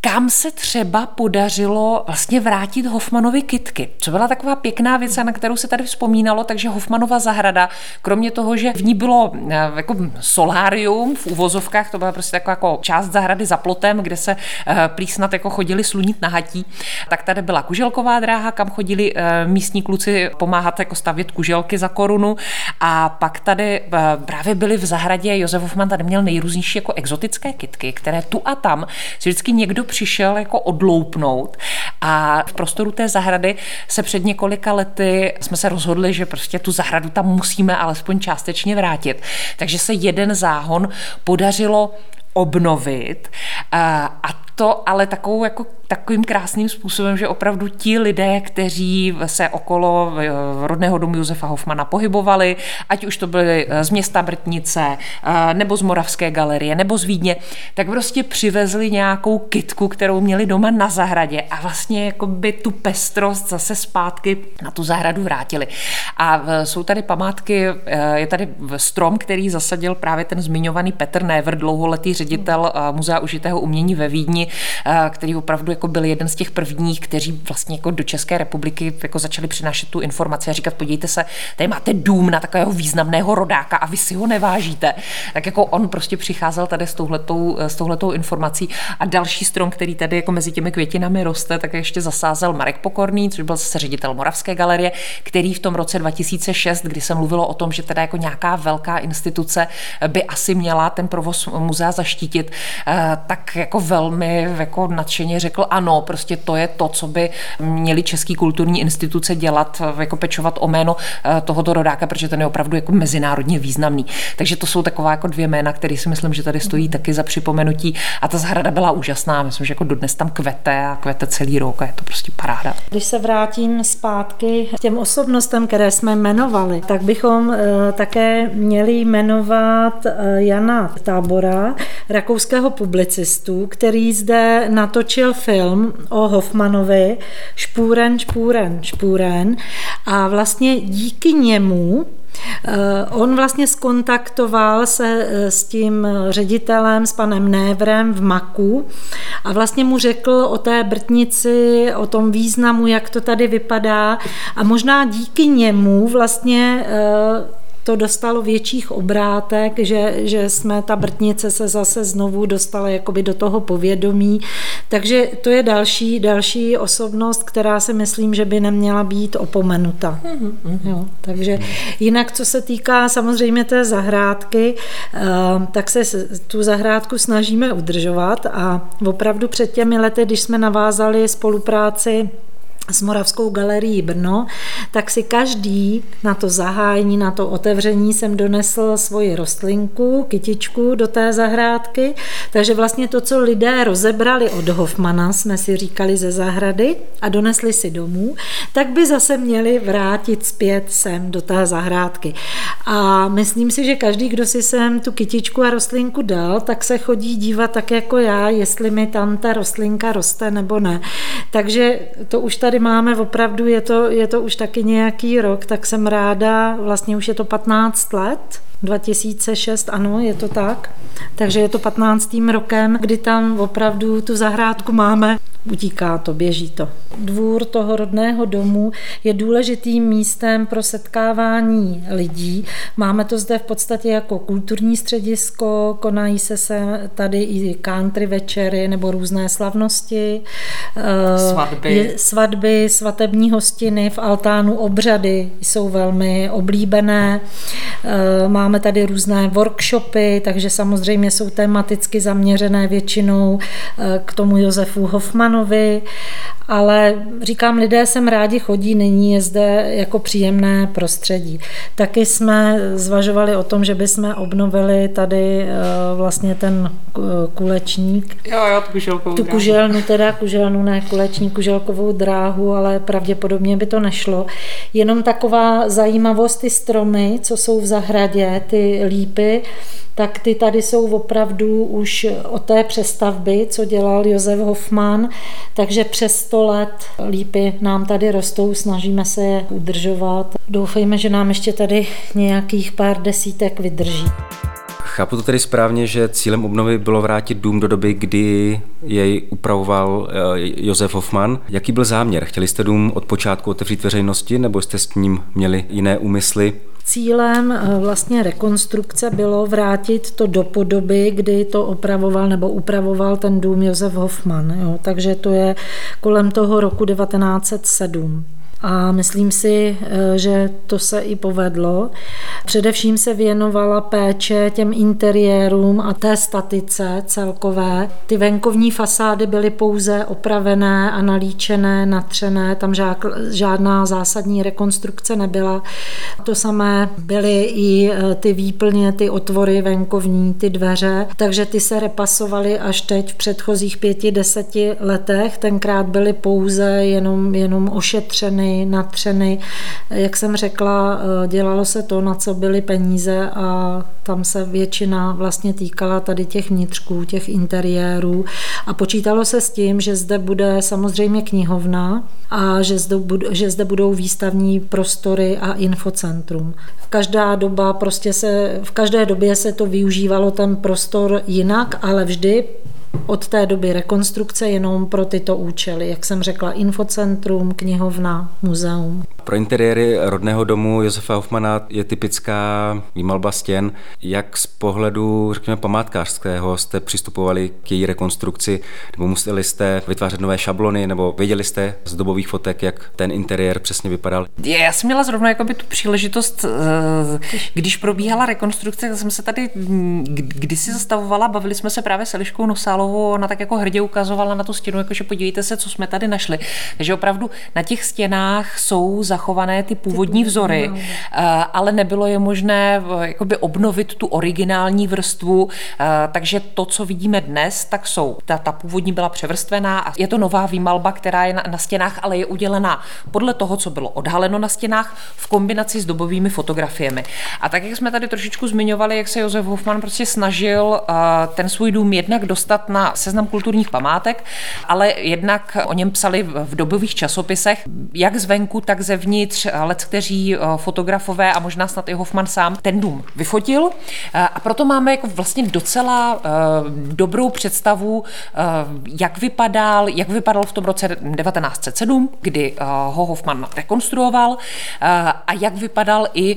Kam se třeba podařilo vlastně vrátit Hoffmanovi kitky? Co byla taková pěkná věc, na kterou se tady vzpomínalo, takže Hoffmanova zahrada, kromě toho, že v ní bylo eh, jako solárium v uvozovkách, to byla prostě taková jako část zahrady za plotem, kde se eh, plísnat jako chodili slunit na hatí, tak tady byla kuželková dráha, kam chodili eh, místní kluci pomáhat jako stavět kuželky za korunu a pak tady právě byly v zahradě, Josef Hoffman tady měl nejrůznější jako exotické kitky, které tu a tam si vždycky někdo přišel jako odloupnout a v prostoru té zahrady se před několika lety jsme se rozhodli, že prostě tu zahradu tam musíme alespoň částečně vrátit. Takže se jeden záhon podařilo obnovit a to ale takovou jako takovým krásným způsobem, že opravdu ti lidé, kteří se okolo eh, rodného domu Josefa Hofmana pohybovali, ať už to byly eh, z města Brtnice, eh, nebo z Moravské galerie, nebo z Vídně, tak prostě přivezli nějakou kitku, kterou měli doma na zahradě a vlastně jako by tu pestrost zase zpátky na tu zahradu vrátili. A jsou tady památky, je tady strom, který zasadil právě ten zmiňovaný Petr Never, dlouholetý ředitel Muzea užitého umění ve Vídni, který opravdu jako byl jeden z těch prvních, kteří vlastně jako do České republiky jako začali přinášet tu informaci a říkat, podívejte se, tady máte dům na takového významného rodáka a vy si ho nevážíte. Tak jako on prostě přicházel tady s touhletou, s touhletou informací a další strom, který tady jako mezi těmi květinami roste, tak ještě zasázel Marek Pokorný, což byl zase ředitel Moravské galerie, který v tom roce 2006, kdy se mluvilo o tom, že teda jako nějaká velká instituce by asi měla ten provoz muzea zaštítit, eh, tak jako velmi jako nadšeně řekl ano, prostě to je to, co by měly český kulturní instituce dělat, jako pečovat o jméno eh, tohoto rodáka, protože ten je opravdu jako mezinárodně významný. Takže to jsou taková jako dvě jména, které si myslím, že tady stojí taky za připomenutí. A ta zahrada byla úžasná, myslím, že jako dodnes tam kvete a kvete celý rok a je to prostě paráda. Když se vrátím zpátky k těm osobnostem, které jsme jmenovali, tak bychom eh, také měli jmenovat eh, Jana Tábora, rakouského publicistu, který zde natočil film o Hoffmanovi Špůren, Špůren, Špůren. A vlastně díky němu Eh, on vlastně skontaktoval se eh, s tím ředitelem, s panem Névrem v Maku. A vlastně mu řekl o té brtnici, o tom významu, jak to tady vypadá. A možná díky němu vlastně eh, to dostalo větších obrátek, že, že jsme, ta brtnice se zase znovu dostala jakoby do toho povědomí. Takže to je další, další osobnost, která si myslím, že by neměla být opomenuta. Mm-hmm. Jo, takže jinak, co se týká samozřejmě té zahrádky, eh, tak se tu zahrádku snažíme udržovat a opravdu před těmi lety, když jsme navázali spolupráci s Moravskou galerií Brno, tak si každý na to zahájení, na to otevření jsem donesl svoji rostlinku, kytičku do té zahrádky, takže vlastně to, co lidé rozebrali od Hofmana, jsme si říkali ze zahrady a donesli si domů, tak by zase měli vrátit zpět sem do té zahrádky. A myslím si, že každý, kdo si sem tu kytičku a rostlinku dal, tak se chodí dívat tak jako já, jestli mi tam ta rostlinka roste nebo ne. Takže to už tady tady máme opravdu, je to, je to už taky nějaký rok, tak jsem ráda, vlastně už je to 15 let, 2006, ano, je to tak. Takže je to 15. rokem, kdy tam opravdu tu zahrádku máme. Utíká to, běží to. Dvůr toho rodného domu je důležitým místem pro setkávání lidí. Máme to zde v podstatě jako kulturní středisko, konají se, se tady i country večery nebo různé slavnosti. Eh, svatby. Je, svatby, svatební hostiny, v altánu obřady jsou velmi oblíbené. Máme Máme tady různé workshopy, takže samozřejmě jsou tematicky zaměřené většinou eh, k tomu Josefu Hoffmanovi, ale říkám, lidé sem rádi chodí, není je zde jako příjemné prostředí. Taky jsme zvažovali o tom, že bychom obnovili tady eh, vlastně ten eh, kulečník. Jo, jo, tu kuželkovou Tu kuželnu, teda kuželnu, ne kulečník, kuželkovou dráhu, ale pravděpodobně by to nešlo. Jenom taková zajímavost, ty stromy, co jsou v zahradě, ty lípy, tak ty tady jsou opravdu už od té přestavby, co dělal Josef Hoffman, takže přes 100 let lípy nám tady rostou, snažíme se je udržovat. Doufejme, že nám ještě tady nějakých pár desítek vydrží. Chápu to tedy správně, že cílem obnovy bylo vrátit dům do doby, kdy jej upravoval eh, Josef Hoffman. Jaký byl záměr? Chtěli jste dům od počátku otevřít veřejnosti, nebo jste s ním měli jiné úmysly? Cílem eh, vlastně rekonstrukce bylo vrátit to do podoby, kdy to opravoval nebo upravoval ten dům Josef Hoffman. Jo. Takže to je kolem toho roku 1907 a myslím si, eh, že to se i povedlo. Především se věnovala péče těm interiérům a té statice celkové. Ty venkovní fasády byly pouze opravené a nalíčené, natřené, tam žádná zásadní rekonstrukce nebyla. To samé byly i eh, ty výplně, ty otvory venkovní, ty dveře, takže ty se repasovaly až teď v předchozích pěti, deseti letech. Tenkrát byly pouze jenom, jenom ošetřeny natřeny. Jak jsem řekla, eh, dělalo se to, na co byly peníze a tam se většina vlastně týkala tady těch vnitřků, těch interiérů a počítalo se s tím, že zde bude samozřejmě knihovna a že zde, že zde budou výstavní prostory a infocentrum. Každá doba prostě se, v každé době se to využívalo ten prostor jinak, ale vždy od té doby rekonstrukce jenom pro tyto účely, jak jsem řekla, infocentrum, knihovna, muzeum. Pro interiéry rodného domu Josefa Hoffmana je typická výmalba stěn. Jak z pohledu, řekněme, památkářského jste přistupovali k její rekonstrukci, nebo museli jste vytvářet nové šablony, nebo věděli jste z dobových fotek, jak ten interiér přesně vypadal? Já jsem měla zrovna jakoby tu příležitost, eh, když probíhala rekonstrukce, jsem se tady kdysi zastavovala, bavili jsme se právě s Eliškou Nosálovou, ona tak jako hrdě ukazovala na tu stěnu, jakože podívejte se, co jsme tady našli. Takže opravdu na těch stěnách jsou zachované ty původní vzory, eh, ale nebylo je možné eh, jakoby obnovit tu originální vrstvu, takže to, co vidíme dnes, tak jsou. Ta, ta původní byla převrstvená a je to nová výmalba, která je na, na stěnách, ale je udělená podle toho, co bylo odhaleno na stěnách v kombinaci s dobovými fotografiemi. A tak, jak jsme tady trošičku zmiňovali, jak se Josef Hofmann prostě snažil eh, ten svůj dům jednak dostat na seznam kulturních památek, ale jednak o něm psali v dobových časopisech, jak zvenku, tak zevnitř, let kteří eh, fotografové a možná snad i Hofmann sám ten dům vyfotil. Eh, a proto máme jako vlastně docela dobrou představu, jak vypadal, jak vypadal v tom roce 1907, kdy ho Hofmann rekonstruoval a jak vypadal i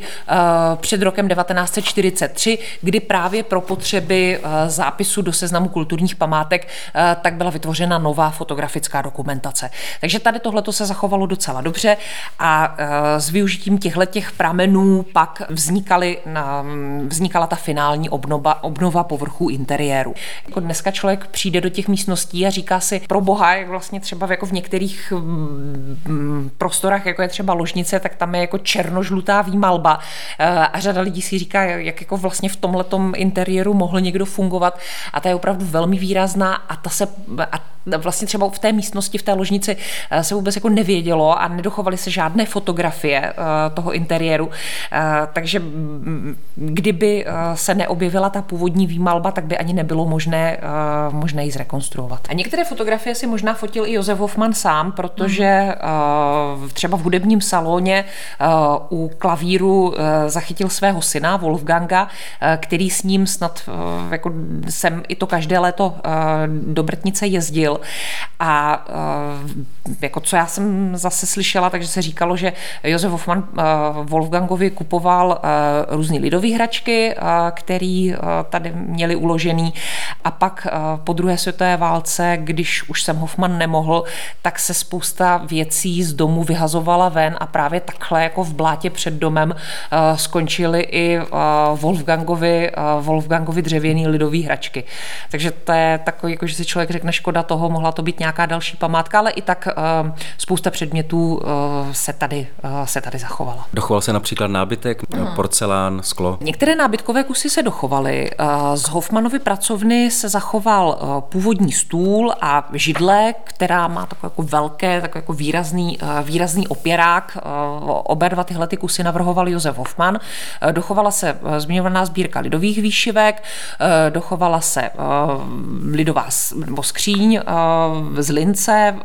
před rokem 1943, kdy právě pro potřeby zápisu do seznamu kulturních památek tak byla vytvořena nová fotografická dokumentace. Takže tady tohle se zachovalo docela dobře a s využitím těchto těch pramenů pak vznikaly, vznikala ta finální obnova, obnova povrchu interiéru. Jako dneska člověk přijde do těch místností a říká si, pro boha, jak vlastně třeba jako v některých prostorách, jako je třeba ložnice, tak tam je jako černožlutá výmalba eh, a řada lidí si říká, jak jako vlastně v tomhle interiéru mohl někdo fungovat a ta je opravdu velmi výrazná a ta se a vlastně třeba v té místnosti, v té ložnici eh, se vůbec jako nevědělo a nedochovaly se žádné fotografie eh, toho interiéru, takže kdyby se neobjevila ta původní výmalba, tak by ani nebylo možné, možné ji zrekonstruovat. A některé fotografie si možná fotil i Josef Hoffman sám, protože třeba v hudebním salóně u klavíru zachytil svého syna Wolfganga, který s ním snad jako jsem i to každé léto do Brtnice jezdil a jako co já jsem zase slyšela, takže se říkalo, že Josef Hoffman Wolfgangovi kupoval různé lidové hračky, který tady měli uložený a pak po druhé světové válce, když už jsem Hoffman nemohl, tak se spousta věcí z domu vyhazovala ven a právě takhle jako v blátě před domem skončily i Wolfgangovi, Wolfgangovi dřevěný lidový hračky. Takže to je takový, jako, že si člověk řekne, škoda toho, mohla to být nějaká další památka, ale i tak spousta předmětů se tady, se tady zachovala. Dochoval se například nábytek, Aha. porcelán, sklo? Některé nábytkové kusy se dochovaly. Z Hoffmanovy pracovny se zachoval původní stůl a židle, která má takové jako velké, takové jako výrazný, výrazný opěrák. Oba dva tyhle ty kusy navrhoval Josef Hoffman. Dochovala se zmiňovaná sbírka lidových výšivek, dochovala se lidová nebo skříň z Lince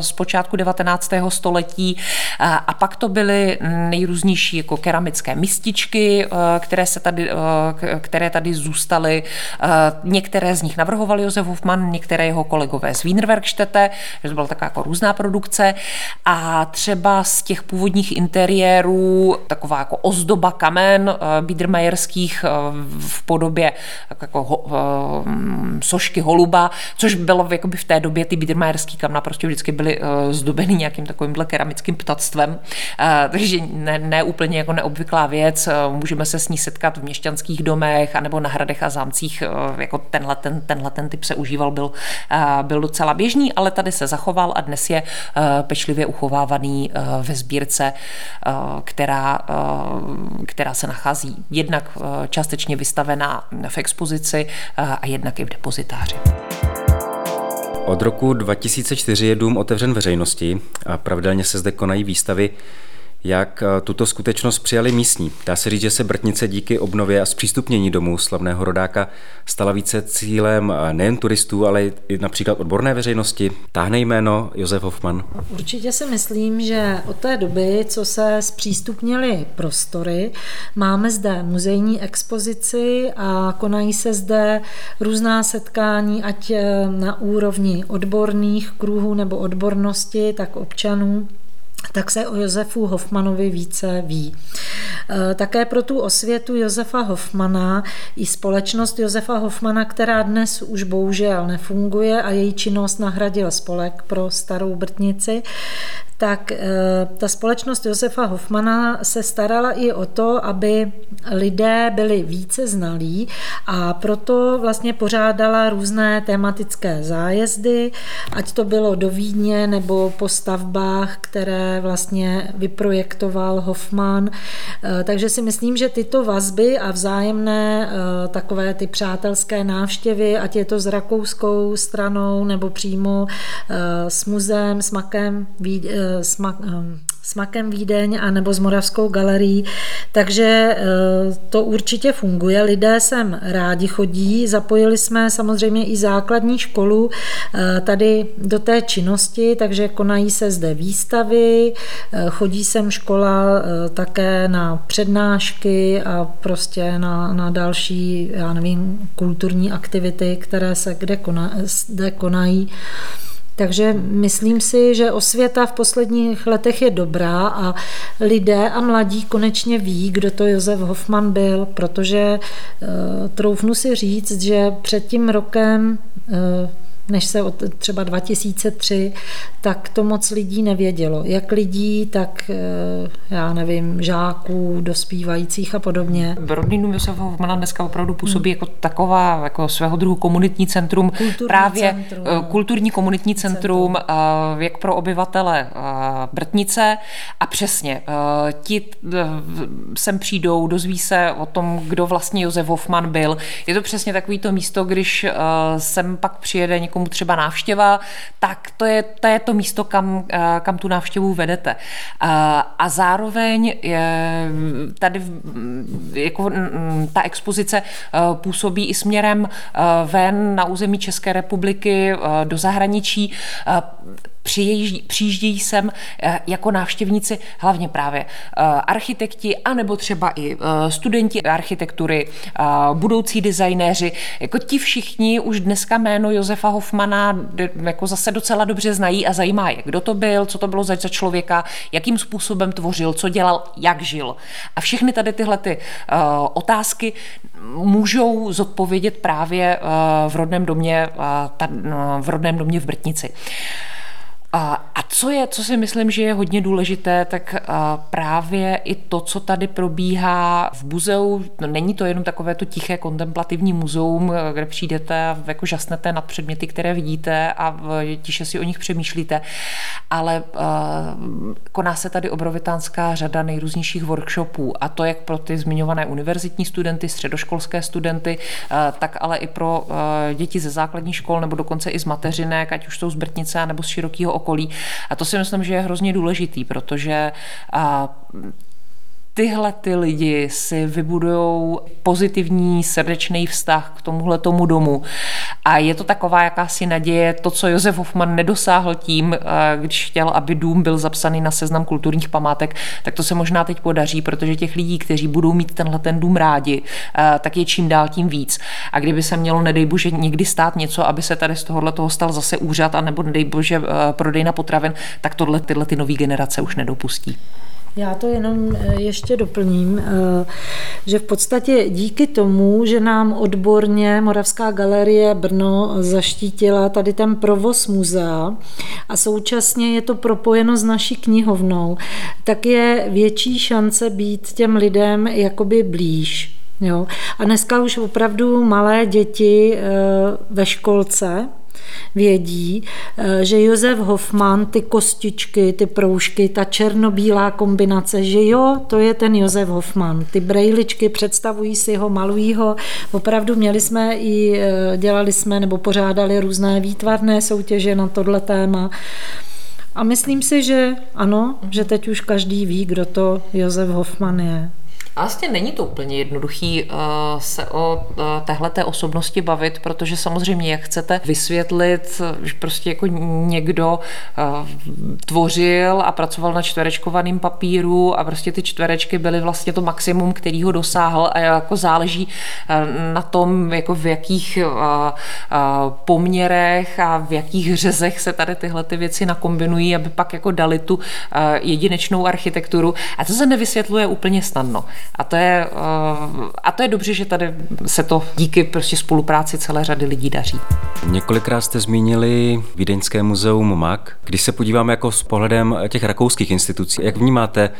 z počátku 19. století a pak to byly nejrůznější jako keramické mističky, které, se tady, které tady zůstaly. Některé z nich navrhoval Josef Hofmann, některé jeho kolegové z Wienerwerkstätte, že to byla taková jako různá produkce a třeba z těch původních interiérů taková jako ozdoba kamen Biedermeierských v podobě jako ho, sošky holuba, což bylo jakoby v té době ty Biedermeierský kamna prostě vždycky byly zdobeny nějakým takovýmhle keramickým ptactvem, takže ne, ne úplně jako neobvyklá věc, můžeme se s ní setkat v měšťanských domech anebo na hradech a zámcích, jako tenhle ten, tenhle ten typ se užíval, byl, byl docela běžný, ale tady se zachoval a dnes je pečlivě uchovávaný ve sbírce, která, která se nachází jednak částečně vystavená v expozici a jednak i v depozitáři. Od roku 2004 je dům otevřen veřejnosti a pravidelně se zde konají výstavy. Jak eh, tuto skutečnost přijali místní? Dá se říct, že se Brtnice díky obnově a zpřístupnění domů slavného rodáka stala více cílem eh, nejen turistů, ale i například odborné veřejnosti. Táhne jméno Josef Hoffman? Určitě si myslím, že od té doby, co se zpřístupnily prostory, máme zde muzejní expozici a konají se zde různá setkání, ať eh, na úrovni odborných kruhů nebo odbornosti, tak občanů tak se o Josefu Hofmanovi více ví. E, také pro tu osvětu Josefa Hofmana i společnost Josefa Hofmana, která dnes už bohužel nefunguje a její činnost nahradil spolek pro starou Brtnici, tak eh, ta společnost Josefa Hofmana se starala i o to, aby lidé byli více znalí a proto vlastně pořádala různé tematické zájezdy, ať to bylo do Vídně nebo po stavbách, které vlastně vyprojektoval Hoffman. Eh, takže si myslím, že tyto vazby a vzájemné eh, takové ty přátelské návštěvy, ať je to s rakouskou stranou nebo přímo s muzeem, s Makem, s, Smakem Vídeň a nebo s Moravskou galerií, takže eh, to určitě funguje. Lidé sem rádi chodí, zapojili jsme samozřejmě i základní školu eh, tady do té činnosti, takže konají se zde výstavy, eh, chodí sem škola také na přednášky a prostě na, na další, já nevím, kulturní aktivity, které se kde, kona, kde konají. Takže myslím si, že osvěta v posledních letech je dobrá a lidé a mladí konečně ví, kdo to Josef Hoffman byl, protože uh, troufnu si říct, že před tím rokem uh, než se od třeba 2003, tak to moc lidí nevědělo. Jak lidí, tak eh, já nevím, žáků, dospívajících a podobně. Josefa Hoffmana dneska opravdu působí hmm. jako taková, jako svého druhu komunitní centrum, kulturní právě centrum, no. kulturní komunitní centrum, centrum, eh, jak pro obyvatele Brtnice a přesně, ti sem přijdou, dozví se o tom, kdo vlastně Josef Hoffman byl. Je to přesně takový to místo, když sem pak přijede někomu někomu třeba návštěva, tak to je to, je to místo, kam, eh, kam tu návštěvu vedete. A zároveň je tady jako ta expozice eh, působí i směrem eh, ven na území České republiky do zahraničí přijíždějí sem eh, jako návštěvníci hlavně právě eh, architekti, anebo třeba i eh, studenti architektury, budoucí designéři. Jako ti všichni už dneska jméno Josefa Hoffmana jako zase docela dobře znají a zajímá je, kdo to byl, co to bylo za člověka, jakým způsobem tvořil, co dělal, jak žil. A všechny tady tyhle ty otázky můžou zodpovědět právě v rodném domě, v rodném domě v Brtnici. A, a co je, co si myslím, že je hodně důležité, tak právě i to, co tady probíhá v muzeu, no není to jenom takové to tiché kontemplativní muzeum, kde přijdete a jako žasnete nad předměty, které vidíte a tiše si o nich přemýšlíte, ale koná se tady obrovitánská řada nejrůznějších workshopů a to jak pro ty zmiňované univerzitní studenty, středoškolské studenty, tak ale i pro děti ze základních škol nebo dokonce i z mateřinek, ať už jsou z Brtnice nebo z širokého okolí. A to si myslím, že je hrozně důležitý, protože tyhle ty lidi si vybudují pozitivní srdečný vztah k tomuhle tomu domu. A je to taková jakási naděje, to, co Josef Hoffman nedosáhl tím, když chtěl, aby dům byl zapsaný na seznam kulturních památek, tak to se možná teď podaří, protože těch lidí, kteří budou mít tenhle ten dům rádi, tak je čím dál tím víc. A kdyby se mělo, nedej bože, někdy stát něco, aby se tady z tohohle toho stal zase úřad, a nebo nedej bože prodejna potravin, tak tohle tyhle ty nové generace už nedopustí. Já to jenom eh, ještě doplním, eh, že v podstatě díky tomu, že nám odborně Moravská galerie Brno zaštítila tady ten provoz muzea a současně je to propojeno s naší knihovnou, tak je větší šance být těm lidem jakoby blíž. Jo. A dneska už opravdu malé děti eh, ve školce vědí, eh, že Josef Hoffman, ty kostičky, ty proužky, ta černobílá kombinace, že jo, to je ten Josef Hoffman. Ty brejličky představují si ho, malují ho. Opravdu měli jsme i, eh, dělali jsme nebo pořádali různé výtvarné soutěže na tohle téma. A myslím si, že ano, že teď už každý ví, kdo to Josef Hoffman je. A vlastně není to úplně jednoduchý uh, se o uh, téhleté osobnosti bavit, protože samozřejmě, jak chcete vysvětlit, že prostě jako někdo uh, tvořil a pracoval na čtverečkovaném papíru a prostě ty čtverečky byly vlastně to maximum, který ho dosáhl a jako záleží uh, na tom, jako v jakých uh, uh, poměrech a v jakých řezech se tady tyhle ty věci nakombinují, aby pak jako dali tu uh, jedinečnou architekturu. A to se nevysvětluje úplně snadno. A to je, eh, a to je dobře, že tady se to díky prostě spolupráci celé řady lidí daří. Několikrát jste zmínili Vídeňské muzeum MAK. Když se podíváme jako s pohledem těch rakouských institucí, jak vnímáte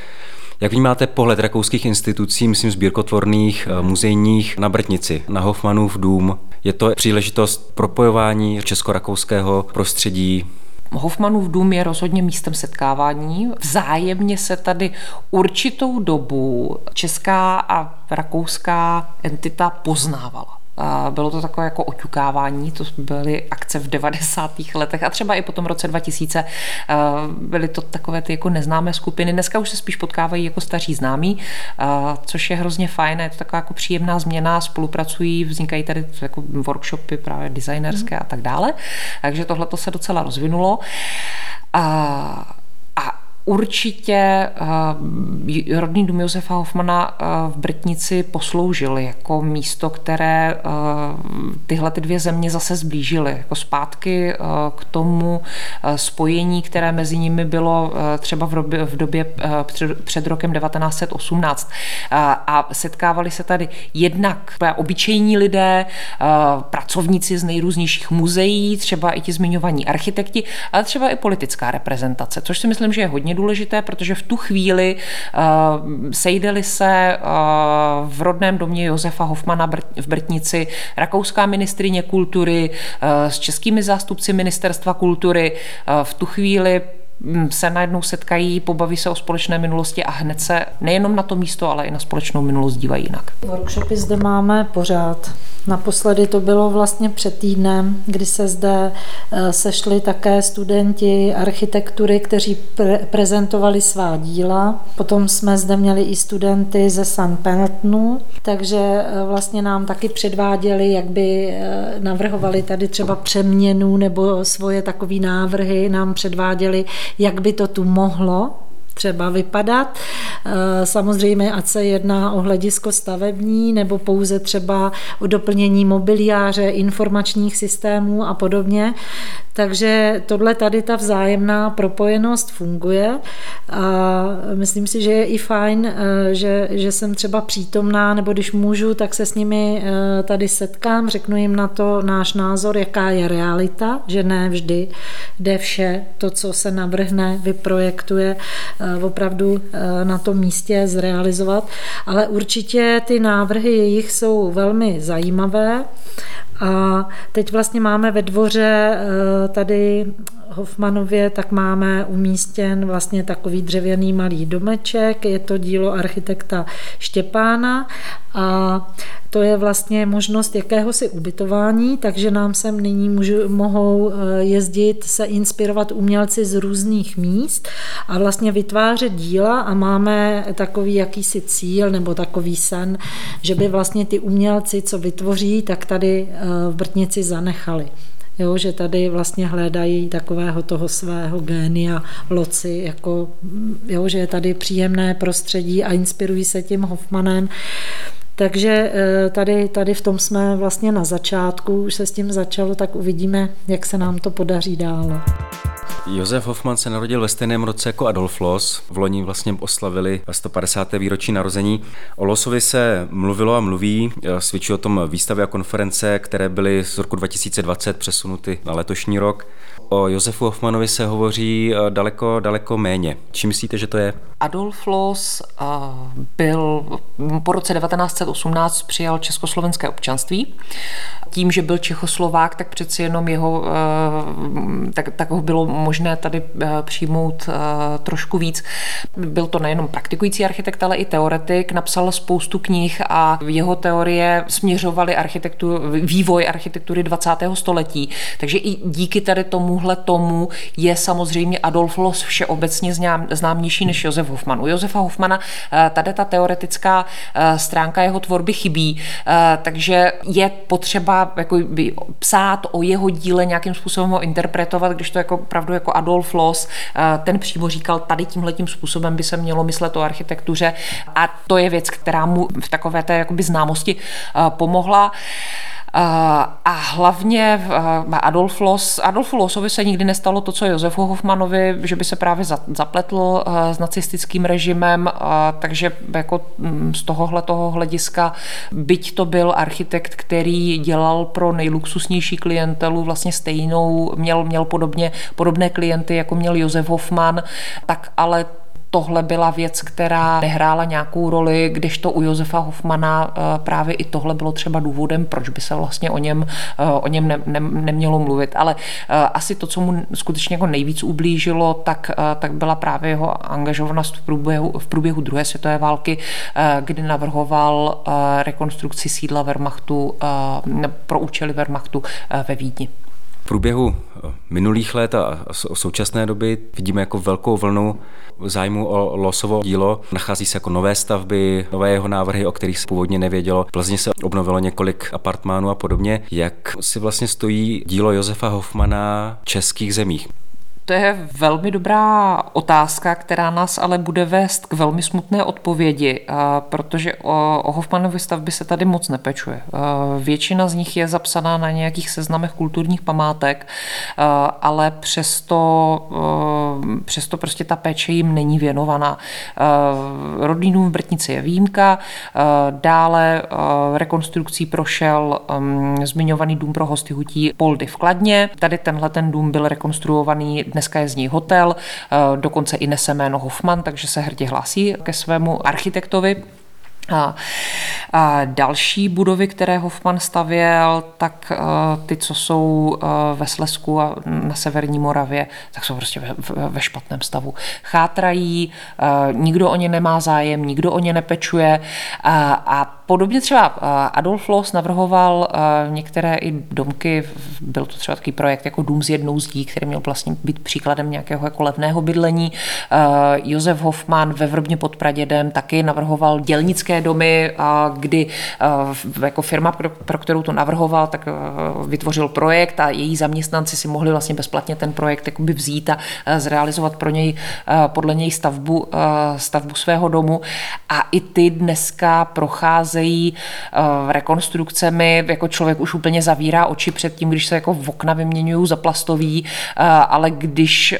jak vnímáte pohled rakouských institucí, myslím sbírkotvorných, eh, muzejních na Brtnici, na Hofmanův dům? Je to příležitost propojování česko-rakouského prostředí Hofmanův dům je rozhodně místem setkávání. Vzájemně se tady určitou dobu česká a rakouská entita poznávala. Bylo to takové jako oťukávání, to byly akce v 90. letech a třeba i po tom roce 2000 eh, byly to takové ty jako neznámé skupiny. Dneska už se spíš potkávají jako staří známí, eh, což je hrozně fajn, je to taková jako příjemná změna, spolupracují, vznikají tady jako workshopy právě designerské mm. a tak dále. Takže tohle to se docela rozvinulo. A určitě uh, rodný dům Josefa Hofmana uh, v Britnici posloužil jako místo, které uh, tyhle ty dvě země zase zblížily, jako zpátky k tomu spojení, které mezi nimi bylo třeba v době, v době před, před rokem 1918. Uh, a setkávali se tady jednak obyčejní lidé, pracovníci z nejrůznějších muzeí, třeba i ti zmiňovaní architekti, ale třeba i politická reprezentace, což si myslím, že je hodně důležité, protože v tu chvíli uh, sejdeli se uh, v rodném domě Josefa Hofmana v Brtnici rakouská ministrině kultury uh, s českými zástupci ministerstva kultury. Uh, v tu chvíli se najednou setkají, pobaví se o společné minulosti a hned se nejenom na to místo, ale i na společnou minulost dívají jinak. Workshopy zde máme pořád. Naposledy to bylo vlastně před týdnem, kdy se zde eh, sešli také studenti architektury, kteří pre- prezentovali svá díla. Potom jsme zde měli i studenty ze San Penetnu, takže eh, vlastně nám taky předváděli, jak by eh, navrhovali tady třeba přeměnu nebo svoje takové návrhy, nám předváděli, jak by to tu mohlo třeba vypadat. Eh, samozřejmě, ať se jedná o hledisko stavební nebo pouze třeba o doplnění mobiliáře, informačních systémů a podobně. Takže tohle tady ta vzájemná propojenost funguje a myslím si, že je i fajn, eh, že, že jsem třeba přítomná, nebo když můžu, tak se s nimi eh, tady setkám, řeknu jim na to náš názor, jaká je realita, že ne vždy jde vše, to, co se navrhne, vyprojektuje, opravdu na tom místě zrealizovat, ale určitě ty návrhy jejich jsou velmi zajímavé. A teď vlastně máme ve dvoře eh, tady Hofmanově, tak máme umístěn vlastně takový dřevěný malý domeček, je to dílo architekta Štěpána a to je vlastně možnost jakéhosi ubytování, takže nám sem nyní můžu, mohou eh, jezdit, se inspirovat umělci z různých míst a vlastně vytvářet díla a máme takový jakýsi cíl nebo takový sen, že by vlastně ty umělci, co vytvoří, tak tady eh, v Brtnici zanechali jo, že tady vlastně hledají takového toho svého génia loci, jako, jo, že je tady příjemné prostředí a inspirují se tím Hoffmanem. Takže eh, tady, tady v tom jsme vlastně na začátku, už se s tím začalo, tak uvidíme, jak se nám to podaří dál. Josef Hoffman se narodil ve stejném roce jako Adolf Loss. V loni vlastně oslavili 150. výročí narození. O Lossovi se mluvilo a mluví. Svědčí o tom výstavy a konference, které byly z roku 2020 přesunuty na letošní rok. O Josefu Hoffmanovi se hovoří eh, daleko, daleko méně. Čím myslíte, že to je? Adolf Loss eh, byl po roce 1918 přijal československé občanství. Tím, že byl Čechoslovák, tak přeci jenom jeho, eh, tak, tak ho bylo možné tady přijmout trošku víc. Byl to nejenom praktikující architekt, ale i teoretik, napsal spoustu knih a jeho teorie směřovaly architekturu, vývoj architektury 20. století. Takže i díky tady tomuhle tomu je samozřejmě Adolf Loss všeobecně známější než Josef Hofmann. U Josefa Hofmana tady ta teoretická stránka jeho tvorby chybí, takže je potřeba jako psát o jeho díle, nějakým způsobem ho interpretovat, když to jako opravdu jako Adolf Loss, ten přímo říkal, tady tímhletím způsobem by se mělo myslet o architektuře a to je věc, která mu v takové té jakoby známosti pomohla. A hlavně Adolf Loss, Adolfu Lossovi se nikdy nestalo to, co Josefu Hofmanovi, že by se právě zapletl s nacistickým režimem, takže jako mm, z tohohle toho hlediska, byť to byl architekt, který dělal pro nejluxusnější klientelu vlastně stejnou, měl, měl podobně, podobné klienty, jako měl Josef Hofman, tak ale tohle byla věc, která nehrála nějakou roli, když to u Josefa Hofmana eh, právě i tohle bylo třeba důvodem, proč by se vlastně o něm, eh, o něm ne, ne, nemělo mluvit. Ale eh, asi to, co mu skutečně jako nejvíc ublížilo, tak, tak byla právě jeho angažovanost v průběhu, v průběhu druhé světové války, kdy navrhoval rekonstrukci sídla Wehrmachtu pro účely Wehrmachtu ve Vídni průběhu eh, minulých let a současné doby vidíme jako velkou vlnu zájmu o losovo dílo. Nachází se jako nové stavby, nové jeho návrhy, o kterých se původně nevědělo. V Plzni se obnovilo několik apartmánů a podobně. Jak si vlastně stojí dílo Josefa Hofmana v českých zemích? To je velmi dobrá otázka, která nás ale bude vést k velmi smutné odpovědi, protože o, o Hoffmanovy stavby se tady moc nepečuje. Většina z nich je zapsaná na nějakých seznamech kulturních památek, ale přesto, přesto prostě ta péče jim není věnovaná. Rodný dům v Brtnici je výjimka, dále rekonstrukcí prošel zmiňovaný dům pro hosty hutí Poldy v Kladně. Tady tenhle ten dům byl rekonstruovaný Dneska je z ní hotel, eh, dokonce i nese jméno Hoffman, takže se hrdě hlásí ke svému architektovi. A, a další budovy, které Hoffman stavěl, tak uh, ty, co jsou uh, ve Slesku a na severní Moravě, tak jsou prostě ve, ve špatném stavu. Chátrají, nikdo o ně nemá zájem, nikdo o ně nepečuje a Podobně třeba Adolf Loss navrhoval některé i domky, byl to třeba takový projekt jako Dům z jednou zdí, který měl vlastně být příkladem nějakého jako levného bydlení. Josef Hoffman ve Vrbně pod Pradědem taky navrhoval dělnické domy, kdy jako firma, pro kterou to navrhoval, tak vytvořil projekt a její zaměstnanci si mohli vlastně bezplatně ten projekt vzít a zrealizovat pro něj, podle něj stavbu, stavbu svého domu. A i ty dneska procházejí rekonstrukcemi, jako člověk už úplně zavírá oči před tím, když se jako v okna vyměňují za plastový, ale když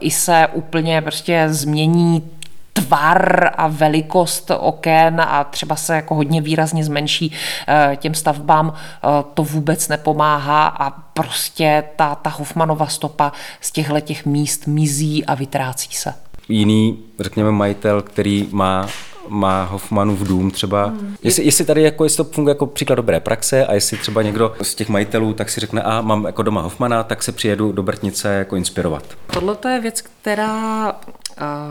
i se úplně prostě změní tvar a velikost oken a třeba se jako hodně výrazně zmenší eh, těm stavbám, eh, to vůbec nepomáhá a prostě ta, ta Hoffmanova stopa z těchto těch míst mizí a vytrácí se. Jiný, řekněme, majitel, který má má Hoffmanův dům třeba. Hmm. Jestli, jestli tady jako, jestli to funguje jako příklad dobré praxe a jestli třeba někdo z těch majitelů tak si řekne, a mám jako doma Hoffmana, tak se přijedu do Brtnice jako inspirovat. Tohle to je věc, která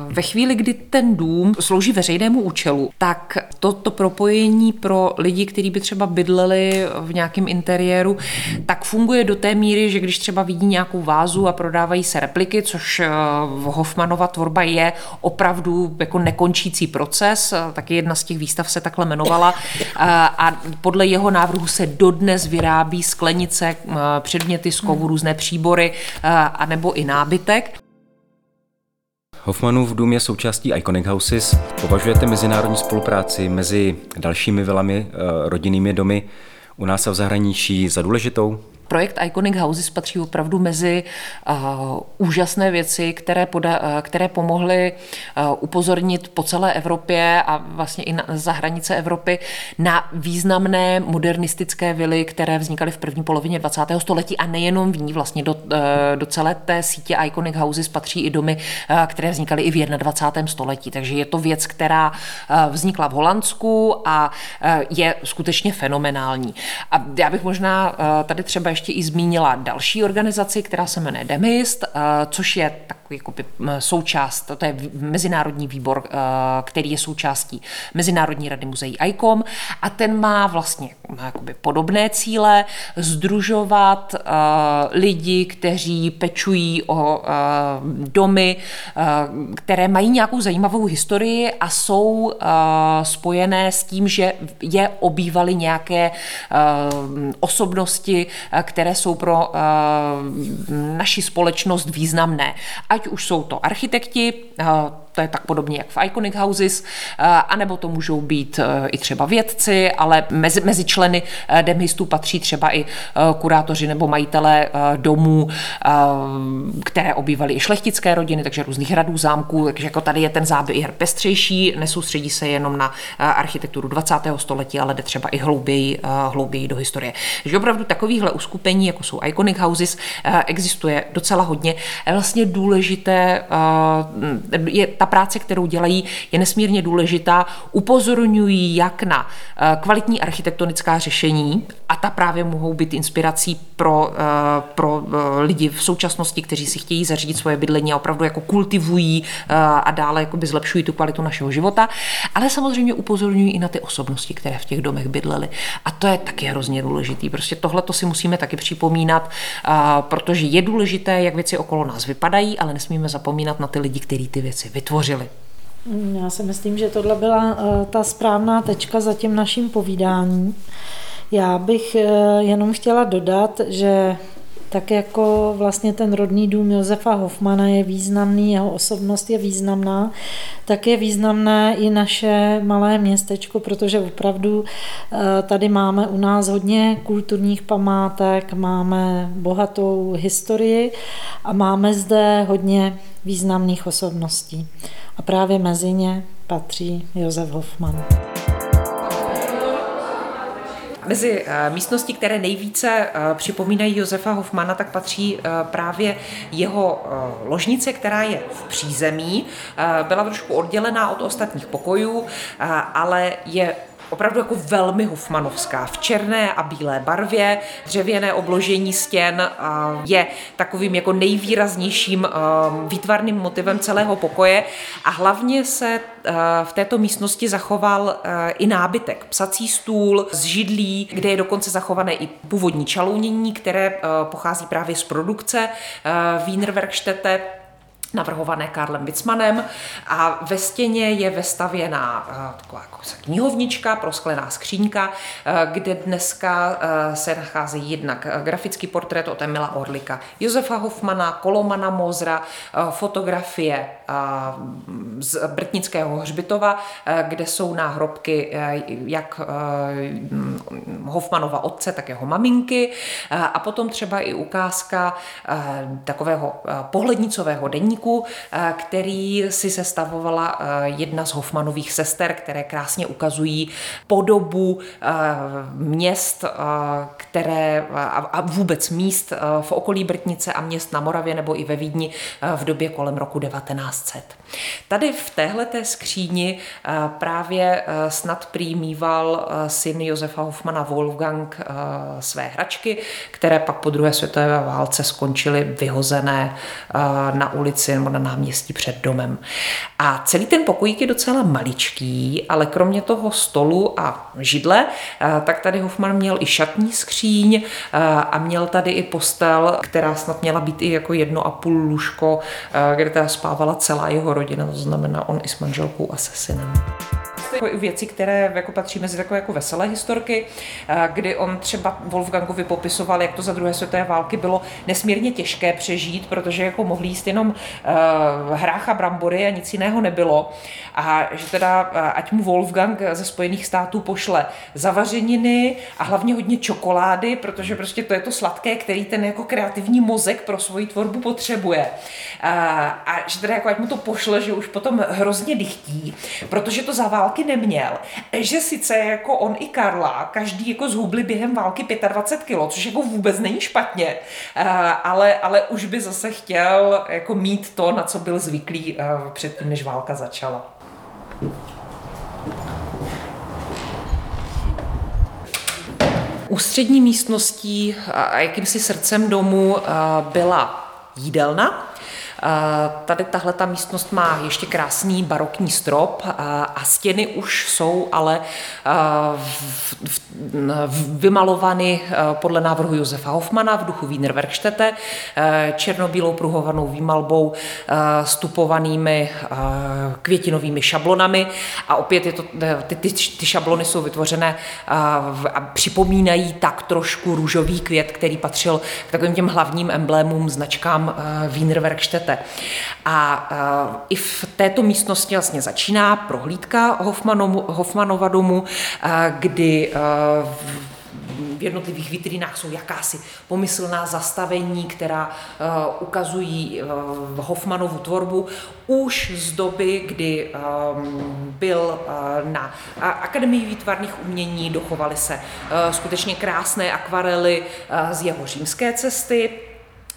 ve chvíli, kdy ten dům slouží veřejnému účelu, tak to, to propojení pro lidi, kteří by třeba bydleli v nějakém interiéru, tak funguje do té míry, že když třeba vidí nějakou vázu a prodávají se repliky, což eh, Hoffmanova tvorba je opravdu jako nekončící proces, eh, taky jedna z těch výstav se takhle jmenovala a podle jeho návrhu se dodnes vyrábí sklenice, eh, předměty z kovu, různé příbory a nebo i nábytek. Hoffmanův dům je součástí Iconic Houses. Považujete mezinárodní spolupráci mezi dalšími vilami, eh, rodinnými domy u nás a v zahraničí za důležitou? Projekt Iconic Houses patří opravdu mezi uh, úžasné věci, které, poda, uh, které pomohly uh, upozornit po celé Evropě a vlastně i na, za hranice Evropy na významné modernistické vily, které vznikaly v první polovině 20. století a nejenom v ní, vlastně do, uh, do celé té sítě Iconic Houses patří i domy, uh, které vznikaly i v 21. století. Takže je to věc, která uh, vznikla v Holandsku a uh, je skutečně fenomenální. A já bych možná uh, tady třeba ještě i zmínila další organizaci, která se jmenuje Demist, což je takový jakoby, součást, to je mezinárodní výbor, který je součástí Mezinárodní rady muzeí ICOM a ten má vlastně má jakoby podobné cíle, združovat lidi, kteří pečují o domy, které mají nějakou zajímavou historii a jsou spojené s tím, že je obývaly nějaké osobnosti, které jsou pro naši společnost významné. Ať už jsou to architekti, to je tak podobně jak v Iconic Houses, eh, anebo to můžou být eh, i třeba vědci, ale mezi, mezi členy eh, demistů patří třeba i kurátoři nebo majitelé domů, které obývaly i šlechtické rodiny, takže různých radů, zámků, takže jako tady je ten záběr pestřejší, nesoustředí se jenom na architekturu 20. století, ale jde třeba i hlouběji, hlouběji do historie. Takže opravdu takovýchhle uskupení, jako jsou Iconic Houses, existuje docela hodně. Vlastně důležité je ta práce, kterou dělají, je nesmírně důležitá. Upozorňují jak na eh, kvalitní architektonická řešení a ta právě mohou být inspirací pro, eh, pro eh, lidi v současnosti, kteří si chtějí zařídit svoje bydlení a opravdu jako kultivují a dále jakoby zlepšují tu kvalitu našeho života, ale samozřejmě upozorňují i na ty osobnosti, které v těch domech bydlely. A to je taky hrozně důležitý. Prostě tohle to si musíme taky připomínat, protože je důležité, jak věci okolo nás vypadají, ale nesmíme zapomínat na ty lidi, kteří ty věci vytvořili. Já si myslím, že tohle byla eh, ta správná tečka za tím naším povídáním. Já bych eh, jenom chtěla dodat, že tak jako vlastně ten rodný dům Josefa Hofmana je významný, jeho osobnost je významná, tak je významné i naše malé městečko, protože opravdu eh, tady máme u nás hodně kulturních památek, máme bohatou historii a máme zde hodně významných osobností. A právě mezi ně patří Josef Hofman. Mezi eh, místnosti, které nejvíce eh, připomínají Josefa Hofmana, tak patří eh, právě jeho ložnice, která je v přízemí. Byla trošku oddělená od ostatních pokojů, ale je opravdu jako velmi hofmanovská. V černé a bílé barvě, dřevěné obložení stěn je takovým jako nejvýraznějším výtvarným motivem celého pokoje a hlavně se v této místnosti zachoval i nábytek. Psací stůl z židlí, kde je dokonce zachované i původní čalounění, které pochází právě z produkce Wienerwerkstätte navrhované Karlem Witzmanem a ve stěně je vestavěná uh, taková jako knihovnička, prosklená skříňka, uh, kde dneska uh, se nachází jednak grafický portrét od Emila Orlika, Josefa Hofmana, Kolomana Mozra, fotografie z Brtnického hřbitova, kde jsou náhrobky jak Hofmanova otce, tak jeho maminky. A potom třeba i ukázka takového pohlednicového deníku, který si sestavovala jedna z Hofmanových sester, které krásně ukazují podobu měst, které a vůbec míst v okolí Brtnice a měst na Moravě nebo i ve Vídni v době kolem roku 1900. Tady v téhleté skříni právě snad přijmíval syn Josefa Hofmana Wolfgang své hračky, které pak po druhé světové válce skončily vyhozené na ulici nebo na náměstí před domem. A celý ten pokojík je docela maličký, ale kromě toho stolu a židle, eh, tak tady Hofman měl i šatní skříň eh, a měl tady i postel, která snad měla být i jako jedno a půl lůžko, eh, kde teda spávala celá jeho rodina, to znamená on i s manželkou a se synem jako věci, které jako patří mezi takové jako veselé historky, eh, kdy on třeba Wolfgangovi popisoval, jak to za druhé světové války bylo nesmírně těžké přežít, protože jako mohli jíst jenom uh, hrách a brambory a nic jiného nebylo. A že teda, uh, ať mu Wolfgang ze Spojených států pošle zavařeniny a hlavně hodně čokolády, protože prostě to je to sladké, který ten jako kreativní mozek pro svoji tvorbu potřebuje. Uh, a že teda jako ať mu to pošle, že už potom hrozně dychtí, protože to za války neměl, že sice jako on i Karla, každý jako zhubli během války 25 kilo, což jako vůbec není špatně, eh, ale, ale už by zase chtěl jako mít to, na co byl zvyklý eh, předtím, než válka začala. Ústřední místností a jakýmsi srdcem domu byla jídelna, Tady tahle ta místnost má ještě krásný barokní strop a stěny už jsou ale vymalovány podle návrhu Josefa Hofmana v duchu Wiener Werkstätte černobílou pruhovanou výmalbou stupovanými květinovými šablonami. A opět je to, ty, ty, ty šablony jsou vytvořené a připomínají tak trošku růžový květ, který patřil k takovým těm hlavním emblémům, značkám Wiener Werkstätte chcete. A uh, i v této místnosti vlastně začíná prohlídka Hofmanova domu, uh, kdy uh, v jednotlivých vitrínách jsou jakási pomyslná zastavení, která uh, ukazují uh, Hoffmanovu tvorbu už z doby, kdy um, byl uh, na Akademii výtvarných umění, dochovaly se skutečně krásné akvarely z jeho římské cesty,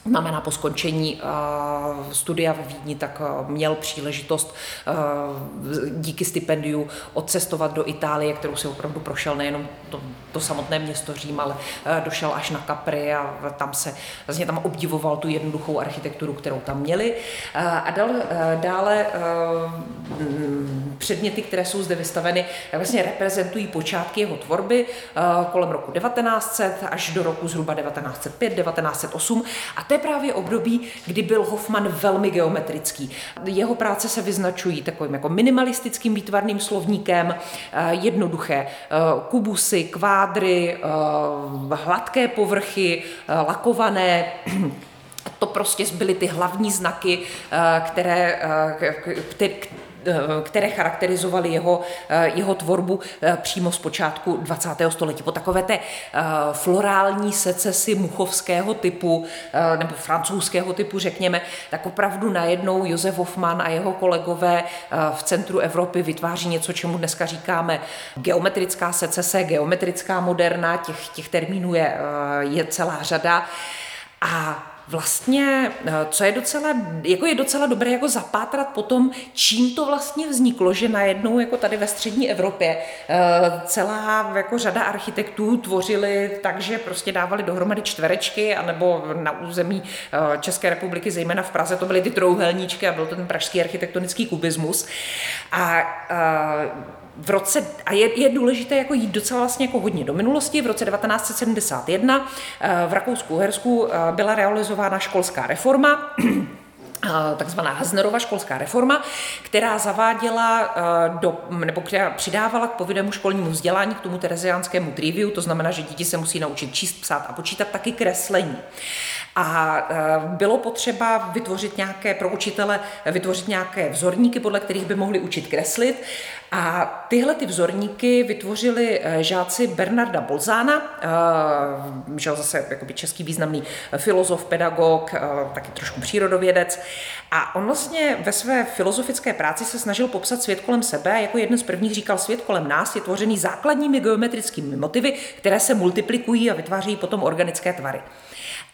znamená po skončení uh, studia ve Vídni, tak uh, měl příležitost uh, díky stipendiu odcestovat do Itálie, kterou si opravdu prošel nejenom to, to samotné město Řím, ale došel až na Capri a tam se vlastně tam obdivoval tu jednoduchou architekturu, kterou tam měli. A dal, dále předměty, které jsou zde vystaveny, vlastně reprezentují počátky jeho tvorby kolem roku 1900 až do roku zhruba 1905, 1908 a to je právě období, kdy byl Hoffman velmi geometrický. Jeho práce se vyznačují takovým jako minimalistickým výtvarným slovníkem, eh, jednoduché eh, kubusy, kvádry, eh, hladké povrchy, lakované to prostě byly ty hlavní znaky, které, které které charakterizovaly jeho, eh, jeho tvorbu eh, přímo z počátku 20. století. Po takové té florální secesi muchovského typu nebo francouzského typu, řekněme, tak opravdu najednou Josef Hoffman a jeho kolegové v centru Evropy vytváří něco, čemu dneska říkáme geometrická secese, geometrická moderna, těch, těch termínů je, je celá řada. A vlastně, eh, co je docela, jako je docela dobré jako zapátrat potom, čím to vlastně vzniklo, že najednou jako tady ve střední Evropě eh, celá jako řada architektů tvořili tak, že prostě dávali dohromady čtverečky, anebo na území eh, České republiky, zejména v Praze, to byly ty trouhelníčky a byl to ten pražský architektonický kubismus. A v roce, a je, je důležité jako jít docela vlastně jako hodně do minulosti, v roce 1971 eh, v Rakousku-Uhersku eh, byla realizována školská reforma, eh, takzvaná Haznerova školská reforma, která zaváděla do, nebo která přidávala k povinnému školnímu vzdělání k tomu tereziánskému triviu, to znamená, že děti se musí naučit číst, psát a počítat taky kreslení. A bylo potřeba vytvořit nějaké pro učitele, vytvořit nějaké vzorníky, podle kterých by mohli učit kreslit. A tyhle ty vzorníky vytvořili eh, žáci Bernarda Bolzána, eh, že zase jakoby český významný filozof, pedagog, eh, taky trošku přírodovědec. A on vlastně ve své filozofické práci se snažil popsat svět kolem sebe. Jako jeden z prvních říkal, svět kolem nás je tvořený základními geometrickými motivy, které se multiplikují a vytváří potom organické tvary.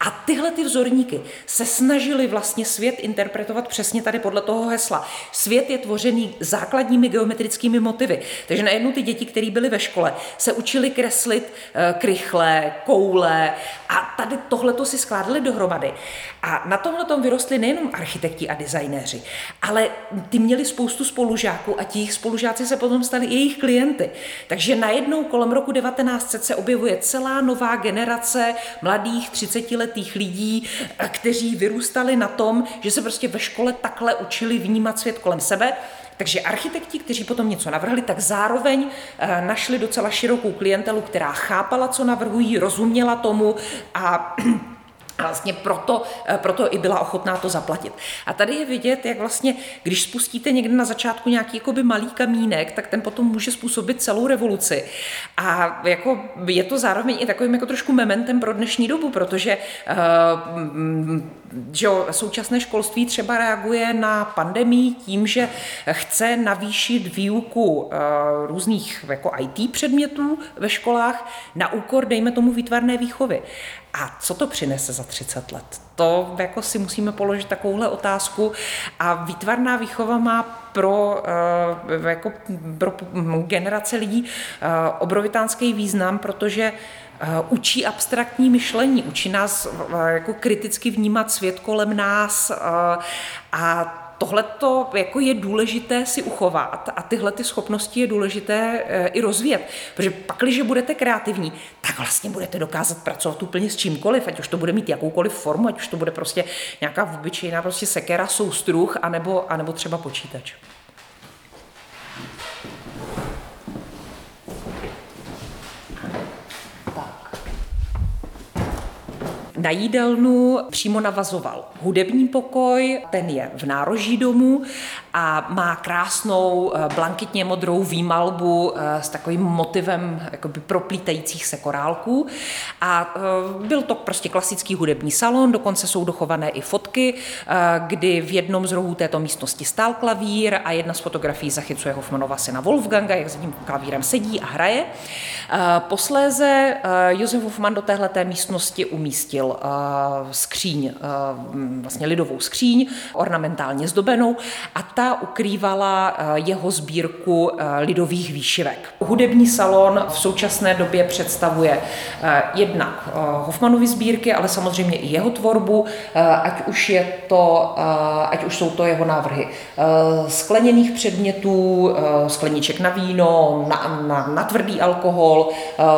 A tyhle ty vzorníky se snažili vlastně svět interpretovat přesně tady podle toho hesla. Svět je tvořený základními geometrickými motivy. Takže najednou ty děti, které byly ve škole, se učili kreslit eh, krychle, koule a tady tohleto si skládali dohromady. A na tomhle tom vyrostli nejenom architekti a designéři, ale ty měli spoustu spolužáků a ti spolužáci se potom stali jejich klienty. Takže najednou kolem roku 1900 se objevuje celá nová generace mladých 30 letých lidí, kteří vyrůstali na tom, že se prostě ve škole takhle učili vnímat svět kolem sebe. Takže architekti, kteří potom něco navrhli, tak zároveň eh, našli docela širokou klientelu, která chápala, co navrhují, rozuměla tomu a a vlastně proto, eh, proto i byla ochotná to zaplatit. A tady je vidět, jak vlastně, když spustíte někde na začátku nějaký jakoby malý kamínek, tak ten potom může způsobit celou revoluci. A jako je to zároveň i takovým jako trošku mementem pro dnešní dobu, protože uh, že současné školství třeba reaguje na pandemii tím, že chce navýšit výuku uh, různých jako IT předmětů ve školách na úkor, dejme tomu, výtvarné výchovy. A co to přinese za 30 let? To jako si musíme položit takovouhle otázku a výtvarná výchova má pro, uh, jako pro generace lidí uh, obrovitánský význam, protože učí abstraktní myšlení, učí nás jako kriticky vnímat svět kolem nás a tohle to jako je důležité si uchovat a tyhle ty schopnosti je důležité eh, i rozvíjet. Protože pak, když budete kreativní, tak vlastně budete dokázat pracovat úplně s čímkoliv, ať už to bude mít jakoukoliv formu, ať už to bude prostě nějaká obyčejná prostě sekera, soustruh, anebo, anebo třeba počítač. Na jídelnu přímo navazoval hudební pokoj, ten je v nároží domu a má krásnou eh, blankitně modrou výmalbu eh, s takovým motivem jakoby proplítajících se korálků. A eh, byl to prostě klasický hudební salon, dokonce jsou dochované i fotky, kdy v jednom z rohů této místnosti stál klavír a jedna z fotografií zachycuje Hoffmanova syna Wolfganga, jak za tím klavírem sedí a hraje. Posléze Josef Hoffman do téhleté místnosti umístil skříň, vlastně lidovou skříň, ornamentálně zdobenou a ta ukrývala eh, jeho sbírku eh, lidových výšivek. Hudební salon v současné době představuje eh, jednak Hoffmanovy sbírky, ale samozřejmě i jeho tvorbu, ať už, je to, ať už jsou to jeho návrhy skleněných předmětů, skleniček na víno, na, na, na tvrdý alkohol,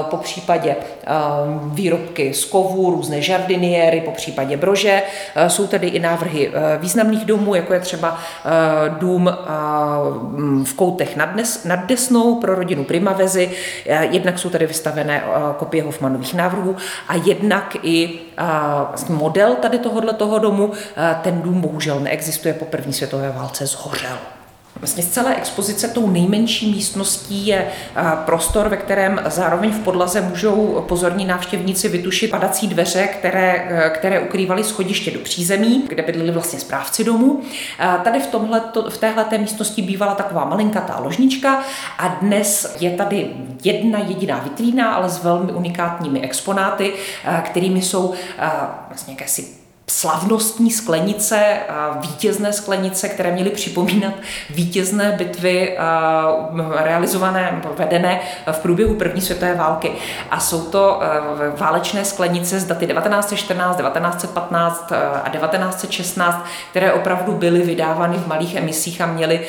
po případě výrobky z kovu, různé žardiniéry, po případě brože. Jsou tady i návrhy významných domů, jako je třeba dům mm, v koutech nad, Des, nad Desnou pro rodinu Primavezy. Jednak jsou tady vystavené kopie Hoffmanových návrhů a jednak i model tady tohohle toho domu. Ten dům bohužel neexistuje, po první světové válce zhořel. Vlastně z celé expozice tou nejmenší místností je prostor, ve kterém zároveň v podlaze můžou pozorní návštěvníci vytušit padací dveře, které, e, které ukrývaly schodiště do přízemí, kde bydleli vlastně správci domu. Tady v, tomhle, v téhle místnosti bývala taková malinkatá ložnička a dnes je tady jedna jediná vitrína, ale s velmi unikátními exponáty, kterými jsou vlastně jakési slavnostní sklenice, vítězné sklenice, které měly připomínat vítězné bitvy realizované, vedené v průběhu první světové války. A jsou to válečné sklenice z daty 1914, 1915 a 1916, které opravdu byly vydávány v malých emisích a měly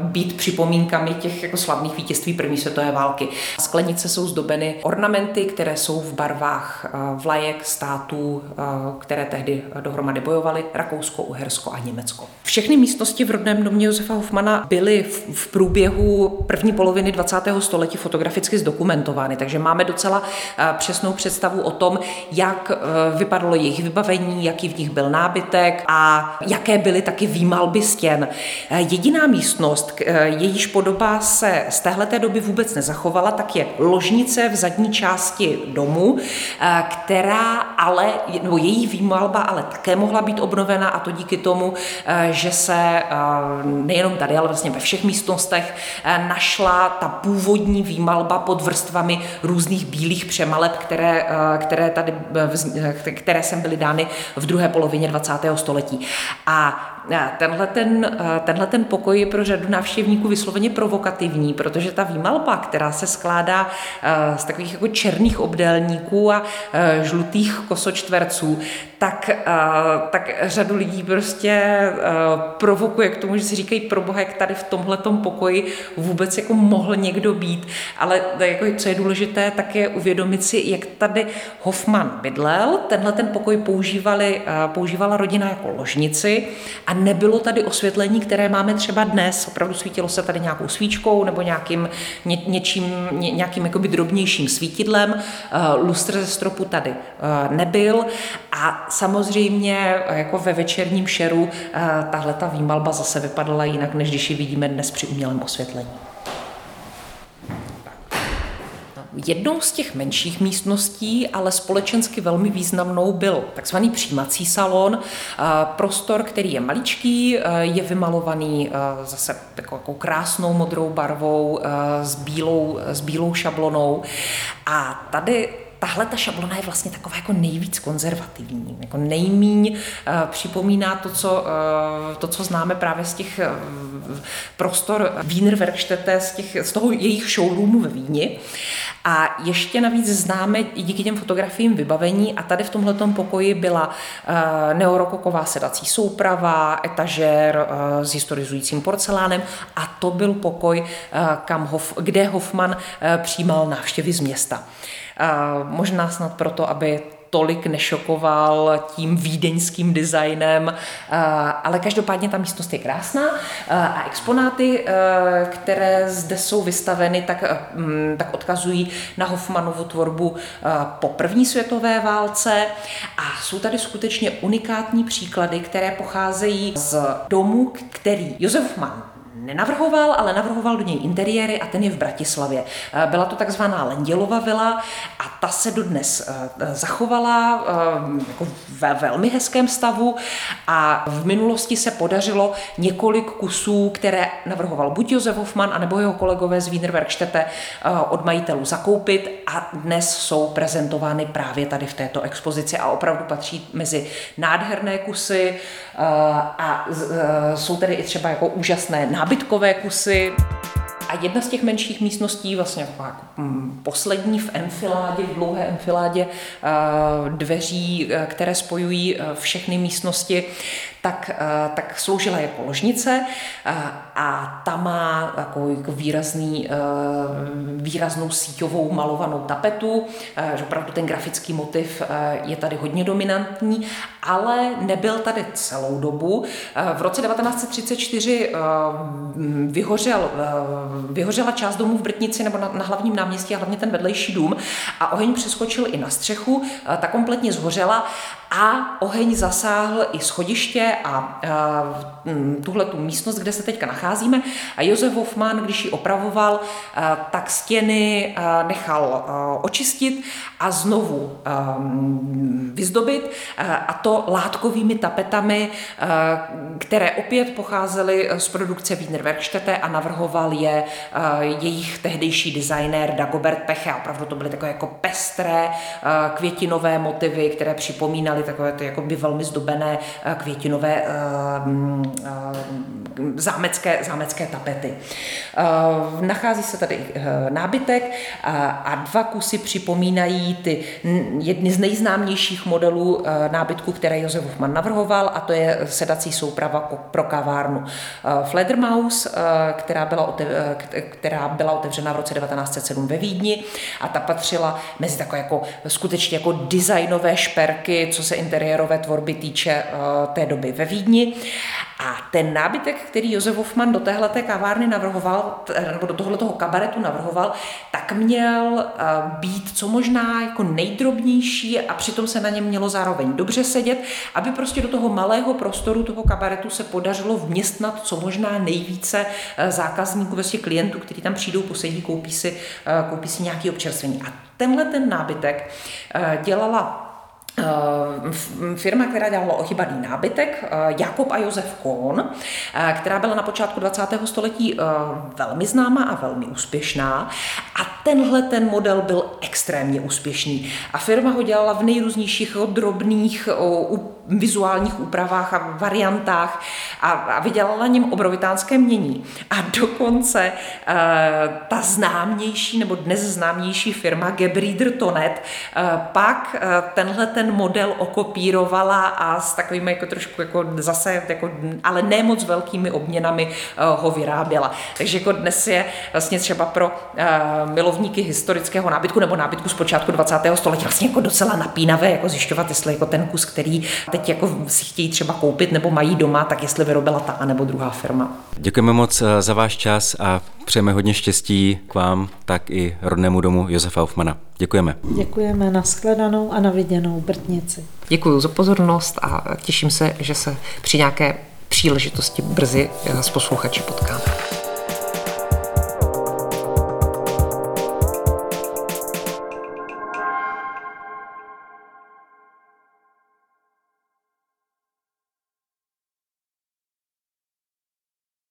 být připomínkami těch jako slavných vítězství první světové války. Sklenice jsou zdobeny ornamenty, které jsou v barvách vlajek států, které tehdy dohromady bojovali Rakousko, Uhersko a Německo. Všechny místnosti v rodném domě Josefa Hofmana byly v, průběhu první poloviny 20. století fotograficky zdokumentovány, takže máme docela eh, přesnou představu o tom, jak eh, vypadalo jejich vybavení, jaký v nich byl nábytek a jaké byly taky výmalby stěn. Eh, jediná místnost, jejíž podoba se z téhleté doby vůbec nezachovala, tak je ložnice v zadní části domu, která ale, nebo její výmalba ale také mohla být obnovena a to díky tomu, eh, že se eh, nejenom tady, ale vlastně ve všech místnostech eh, našla ta původní výmalba pod vrstvami různých bílých přemaleb, které, které, tady, které sem byly dány v druhé polovině 20. století. A tenhle ten, tenhle ten pokoj je pro řadu návštěvníků vysloveně provokativní, protože ta výmalba, která se skládá z takových jako černých obdélníků a žlutých kosočtverců, tak, tak řadu lidí prostě provokuje k tomu, že si říkají, pro boha, jak tady v tomhle pokoji vůbec jako mohl někdo být. Ale jako, co je důležité, tak je uvědomit si, jak tady Hoffman bydlel. Tenhle ten pokoj používali, používala rodina jako ložnici a nebylo tady osvětlení, které máme třeba dnes. Opravdu svítilo se tady nějakou svíčkou nebo nějakým, ně, něčím, ně, nějakým jakoby drobnějším svítidlem. Lustr ze stropu tady nebyl a samozřejmě jako ve večerním šeru tahle ta výmalba zase vypadala jinak, než když ji vidíme dnes při umělém osvětlení. Jednou z těch menších místností, ale společensky velmi významnou, byl takzvaný přijímací salon. Prostor, který je maličký, je vymalovaný zase takovou krásnou modrou barvou s bílou, s bílou šablonou. A tady tahle ta šablona je vlastně taková jako nejvíc konzervativní, jako nejmíň uh, připomíná to co, uh, to, co známe právě z těch uh, prostor Wiener Werkstätte, z, těch, z toho jejich showroomu ve Vídni. A ještě navíc známe i díky těm fotografiím vybavení a tady v tomhle pokoji byla neorokoková sedací souprava, etažér s historizujícím porcelánem a to byl pokoj, kam Hof, kde Hoffman přijímal návštěvy z města. Možná snad proto, aby tolik nešokoval tím vídeňským designem, ale každopádně ta místnost je krásná. A exponáty, které zde jsou vystaveny, tak, mm, tak odkazují na Hoffmanovu tvorbu po první světové válce. A jsou tady skutečně unikátní příklady, které pocházejí z domu, který Josef Mann nenavrhoval, ale navrhoval do něj interiéry a ten je v Bratislavě. Eh, byla to takzvaná Lendělova vila a ta se dodnes eh, zachovala eh, jako ve velmi hezkém stavu a v minulosti se podařilo několik kusů, které navrhoval buď Josef Hoffman, anebo jeho kolegové z Wiener Werkstätte od majitelů zakoupit a dnes jsou prezentovány právě tady v této expozici a opravdu patří mezi nádherné kusy a jsou tady i třeba jako úžasné nábytkové nábytkové kusy. A jedna z těch menších místností, vlastně jako, jako poslední v enfiládě, v dlouhé enfiládě eh, dveří, eh, které spojují eh, všechny místnosti, tak, tak sloužila jako ložnice a ta má takový jako výrazný, výraznou síťovou malovanou tapetu, že opravdu ten grafický motiv je tady hodně dominantní, ale nebyl tady celou dobu. V roce 1934 vyhořel, vyhořela část domů v Britnici nebo na, na hlavním náměstí a hlavně ten vedlejší dům a oheň přeskočil i na střechu, ta kompletně zhořela a oheň zasáhl i schodiště a tuhle tu místnost, kde se teďka nacházíme. A Josef Hoffman, když ji opravoval, tak stěny nechal očistit a znovu vyzdobit a to látkovými tapetami, které opět pocházely z produkce Wiener Werkstätte a navrhoval je jejich tehdejší designér Dagobert Peche. Opravdu to byly takové jako pestré květinové motivy, které připomínaly takové ty jako by velmi zdobené květinové eh, mm, eh, zámecké, zámecké tapety. Nachází se tady nábytek a dva kusy připomínají ty jedny z nejznámějších modelů nábytku, které Josef Hoffman navrhoval a to je sedací souprava pro kavárnu Fledermaus, která byla, která byla otevřena v roce 1907 ve Vídni a ta patřila mezi takové jako skutečně jako designové šperky, co se interiérové tvorby týče eh, té doby ve Vídni. A ten nábytek, který Josef Hoffman do téhleté kavárny navrhoval, nebo do tohoto kabaretu navrhoval, tak měl eh, být co možná jako nejdrobnější a přitom se na něm mělo zároveň dobře sedět, aby prostě do toho malého prostoru toho kabaretu se podařilo vměstnat co možná nejvíce eh, zákazníků, vlastně klientů, kteří tam přijdou, posedí, koupí si, koupí si nějaký občerstvení. A tenhle ten nábytek dělala Eh, firma, která dělala ochybaný nábytek, eh, Jakob a Josef Kohn, eh, která byla na počátku 20. století velmi známá a velmi úspěšná. A tenhle ten model byl extrémně úspěšný. A firma ho dělala v nejrůznějších drobných vizuálních úpravách a variantách a, a vydělala na něm obrovitánské mění. A dokonce ta známější nebo dnes známější firma Gebrider Tonet pak tenhle ten model okopírovala a s takovými jako trošku jako zase, jako, ale ne moc velkými obměnami uh, ho vyráběla. Takže jako dnes je vlastně třeba pro uh, milovníky historického nábytku nebo nábytku z počátku 20. století vlastně jako docela napínavé jako zjišťovat, jestli jako ten kus, který teď jako si chtějí třeba koupit nebo mají doma, tak jestli vyrobila ta nebo druhá firma. Děkujeme moc eh, za váš čas a přejeme hodně štěstí k vám, tak i rodnému domu Josefa Hoffmana. Děkujeme. Děkujeme na shledanou a na viděnou Brtnici. Děkuji za pozornost a těším se, že se při nějaké příležitosti brzy s posluchači potkáme.